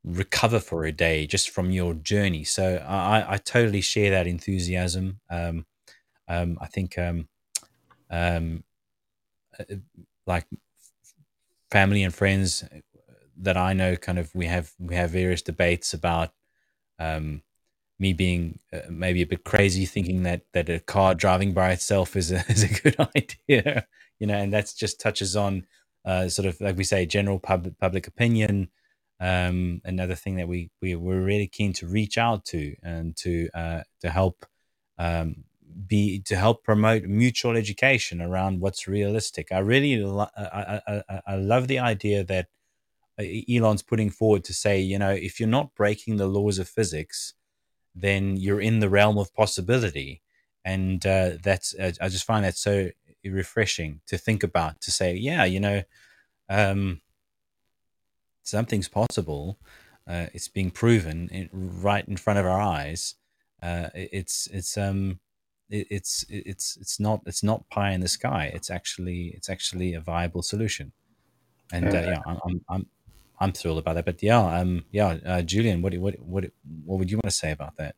recover for a day just from your journey. So I, I totally share that enthusiasm. Um, um, I think um, um, uh, like family and friends that I know, kind of we have we have various debates about um, me being uh, maybe a bit crazy, thinking that that a car driving by itself is a [laughs] is a good [laughs] idea, you know, and that's just touches on uh, sort of like we say general public public opinion. Um, another thing that we we were really keen to reach out to and to uh, to help um, be to help promote mutual education around what's realistic. I really lo- I, I, I, I love the idea that uh, Elon's putting forward to say, you know, if you're not breaking the laws of physics, then you're in the realm of possibility. And uh, that's, uh, I just find that so refreshing to think about, to say, yeah, you know, um, something's possible. Uh, it's being proven in, right in front of our eyes. Uh, it's, it's, um, it, it's, it's, it's not, it's not pie in the sky. It's actually, it's actually a viable solution. And uh, yeah, I'm, I'm, I'm I'm thrilled about that. But yeah, um, yeah, uh, Julian, what what what what would you want to say about that?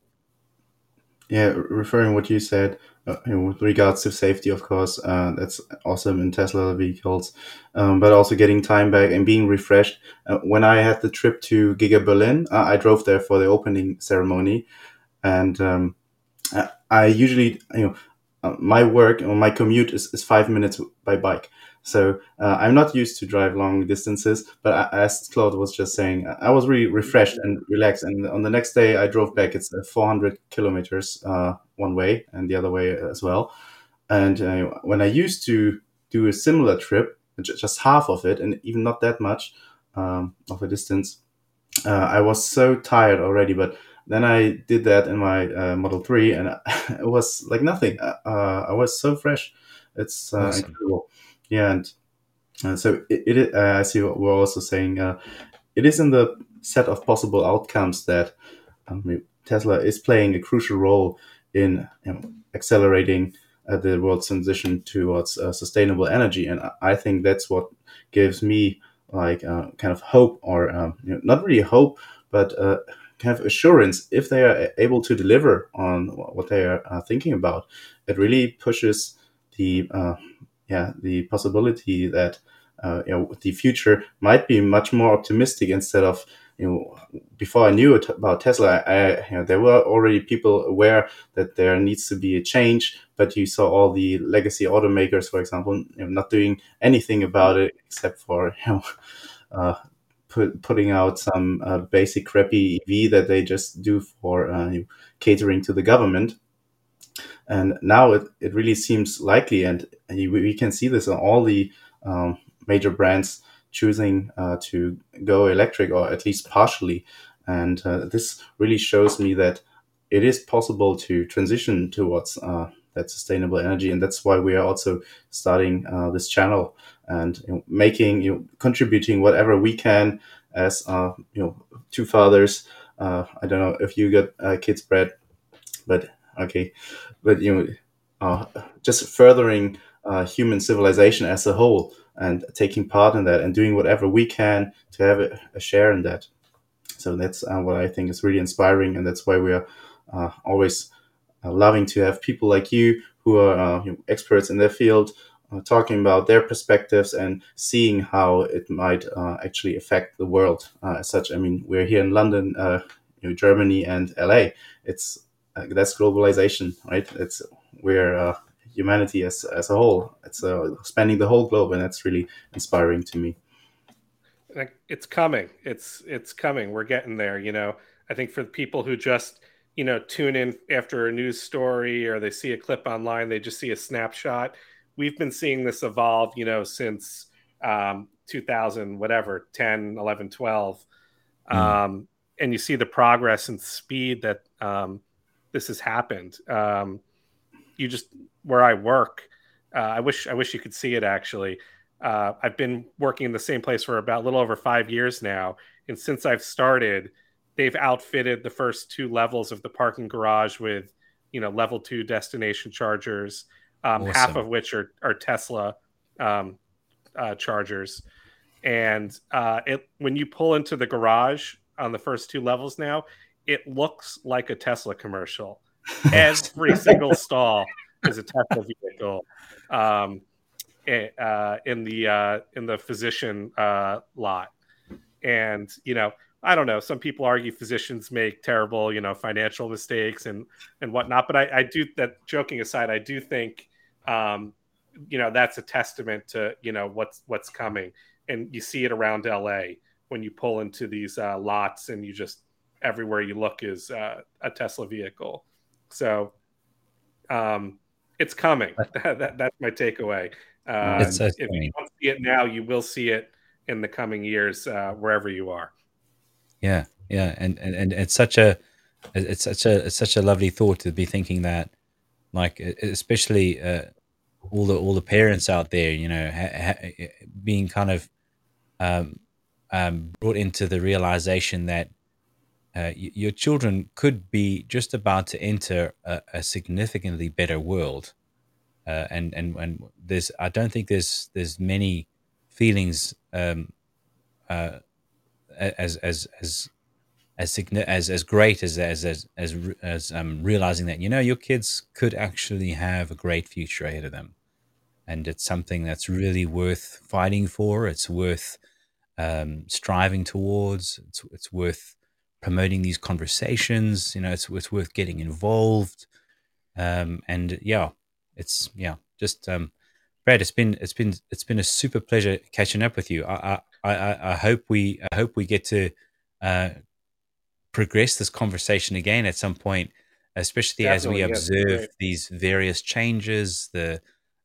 Yeah, referring what you said uh, with regards to safety, of course, uh, that's awesome in Tesla vehicles, um, but also getting time back and being refreshed. Uh, when I had the trip to Giga Berlin, uh, I drove there for the opening ceremony, and um, I usually, you know, uh, my work or my commute is, is five minutes by bike. So uh, I'm not used to drive long distances, but as Claude was just saying, I was really refreshed and relaxed. And on the next day, I drove back. It's uh, 400 kilometers uh, one way and the other way as well. And uh, when I used to do a similar trip, just half of it, and even not that much um, of a distance, uh, I was so tired already. But then I did that in my uh, Model 3, and [laughs] it was like nothing. I was so fresh. It's awesome. incredible. Yeah, and uh, so it, it uh, I see what we're also saying. Uh, it is in the set of possible outcomes that um, Tesla is playing a crucial role in you know, accelerating uh, the world's transition towards uh, sustainable energy, and I think that's what gives me like uh, kind of hope, or um, you know, not really hope, but have assurance if they are able to deliver on what they are thinking about. It really pushes the yeah the possibility that uh, you know the future might be much more optimistic instead of you know before I knew about Tesla, I, you know, there were already people aware that there needs to be a change, but you saw all the legacy automakers, for example, you know, not doing anything about it except for [laughs] you know uh, put, putting out some uh, basic crappy EV that they just do for uh, catering to the government. And now it, it really seems likely, and we can see this on all the um, major brands choosing uh, to go electric or at least partially. And uh, this really shows me that it is possible to transition towards uh, that sustainable energy, and that's why we are also starting uh, this channel and you know, making, you know, contributing whatever we can as uh, you know two fathers. Uh, I don't know if you got kids, Brad, but okay, but you know, just furthering human civilization as a whole and taking part in that and doing whatever we can to have a, a share in that. So that's uh, what I think is really inspiring, and that's why we are uh, always uh, loving to have people like you who are uh, you know, experts in their field uh, talking about their perspectives and seeing how it might uh, actually affect the world as such. I mean, we're here in London, you know, Germany, and LA. It's that's globalization, right? It's we're humanity as, as a whole. It's uh, spanning the whole globe, and that's really inspiring to me. It's coming. It's it's coming. We're getting there. You know, I think for people who just you know tune in after a news story or they see a clip online, they just see a snapshot. We've been seeing this evolve, you know, since um, 2000, whatever, 10, 11, 12. Mm. Um, and you see the progress and speed that um, this has happened. Um, you just where I work. Uh, I wish I wish you could see it actually. Uh, I've been working in the same place for about a little over five years now, and since I've started, they've outfitted the first two levels of the parking garage with, you know, level two destination chargers, um, awesome. half of which are are Tesla um, uh, chargers, and uh, it when you pull into the garage on the first two levels now, it looks like a Tesla commercial. [laughs] Every single stall is a Tesla vehicle um, uh, in the uh, in the physician uh, lot, and you know I don't know. Some people argue physicians make terrible, you know, financial mistakes and and whatnot. But I, I do that. Joking aside, I do think, um, you know, that's a testament to you know what's what's coming, and you see it around L.A. when you pull into these uh, lots, and you just everywhere you look is uh, a Tesla vehicle. So, um, it's coming. that, [laughs] that, that's my takeaway. Uh, if you don't see it now, you will see it in the coming years uh, wherever you are. Yeah, yeah, and, and and it's such a it's such a it's such a lovely thought to be thinking that, like especially uh, all the all the parents out there, you know, ha, ha, being kind of um, um, brought into the realization that uh, your children could be just about to enter a, a significantly better world. Uh, and, and, and there's, I don't think there's, there's many feelings, um, uh, as, as, as, as, as, as great as, as, as, as, um, realizing that, you know, your kids could actually have a great future ahead of them. And it's something that's really worth fighting for. It's worth, um, striving towards. It's, it's worth, promoting these conversations. You know, it's it's worth getting involved. Um, and yeah, it's yeah, just um, Brad, it's been it's been it's been a super pleasure catching up with you. I I I, I hope we I hope we get to uh, progress this conversation again at some point, especially Definitely, as we observe yeah, these various changes, the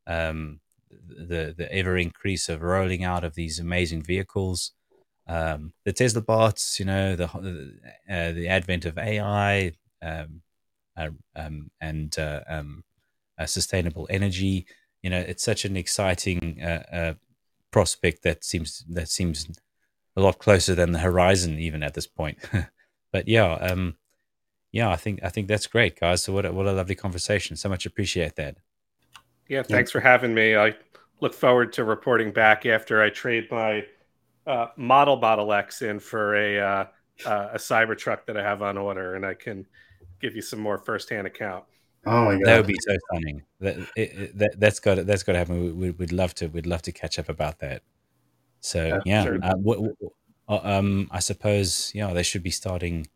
um, the the ever increase of rolling out of these amazing vehicles um, the Tesla bots, you know, the uh, the advent of AI um, uh, um, and uh, um, uh, sustainable energy. You know, it's such an exciting uh, uh, prospect that seems that seems a lot closer than the horizon even at this point. [laughs] but yeah, um, yeah, I think I think that's great, guys. So what a, what a lovely conversation. So much appreciate that. Yeah, thanks yeah. for having me. I look forward to reporting back after I trade my uh, model Model X in for a uh, uh, a Cybertruck that I have on order, and I can give you some more firsthand account. Oh my god, That would be so stunning. That, it, it- that that's got to, that's got to happen. We, we, we'd love to we'd love to catch up about that. So Yeah, yeah, sure. uh, what, what- uh, um, I suppose yeah they should be starting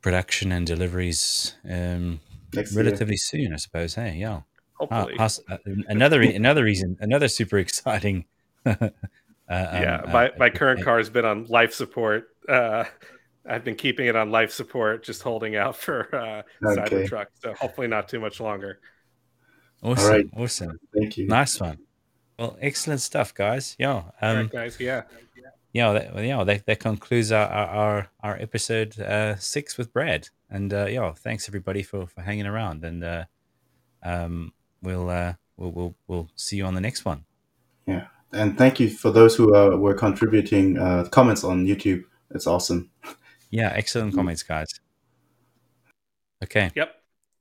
production and deliveries um, next year. relatively soon. I suppose. Hey, yeah. Uh, Hopefully, uh, another another reason, another super [laughs] exciting. Uh, yeah. um, my uh, my current car has been on life support. Uh, I've been keeping it on life support, just holding out for uh, Okay. Cybertruck. So hopefully, not too much longer. Awesome, right. awesome, Thank you. nice one. Well, excellent stuff, guys. Yeah, um, right, guys. Yeah. yeah, that, well, yeah, that, that concludes our our, our, our episode uh, six with Brad. And uh, yeah, thanks everybody for, for hanging around. And uh, um, we'll, uh, we'll we'll we'll see you on the next one. Yeah, and thank you for those who uh, were contributing uh, comments on YouTube. It's awesome. Yeah, excellent comments, guys. Okay, Yep.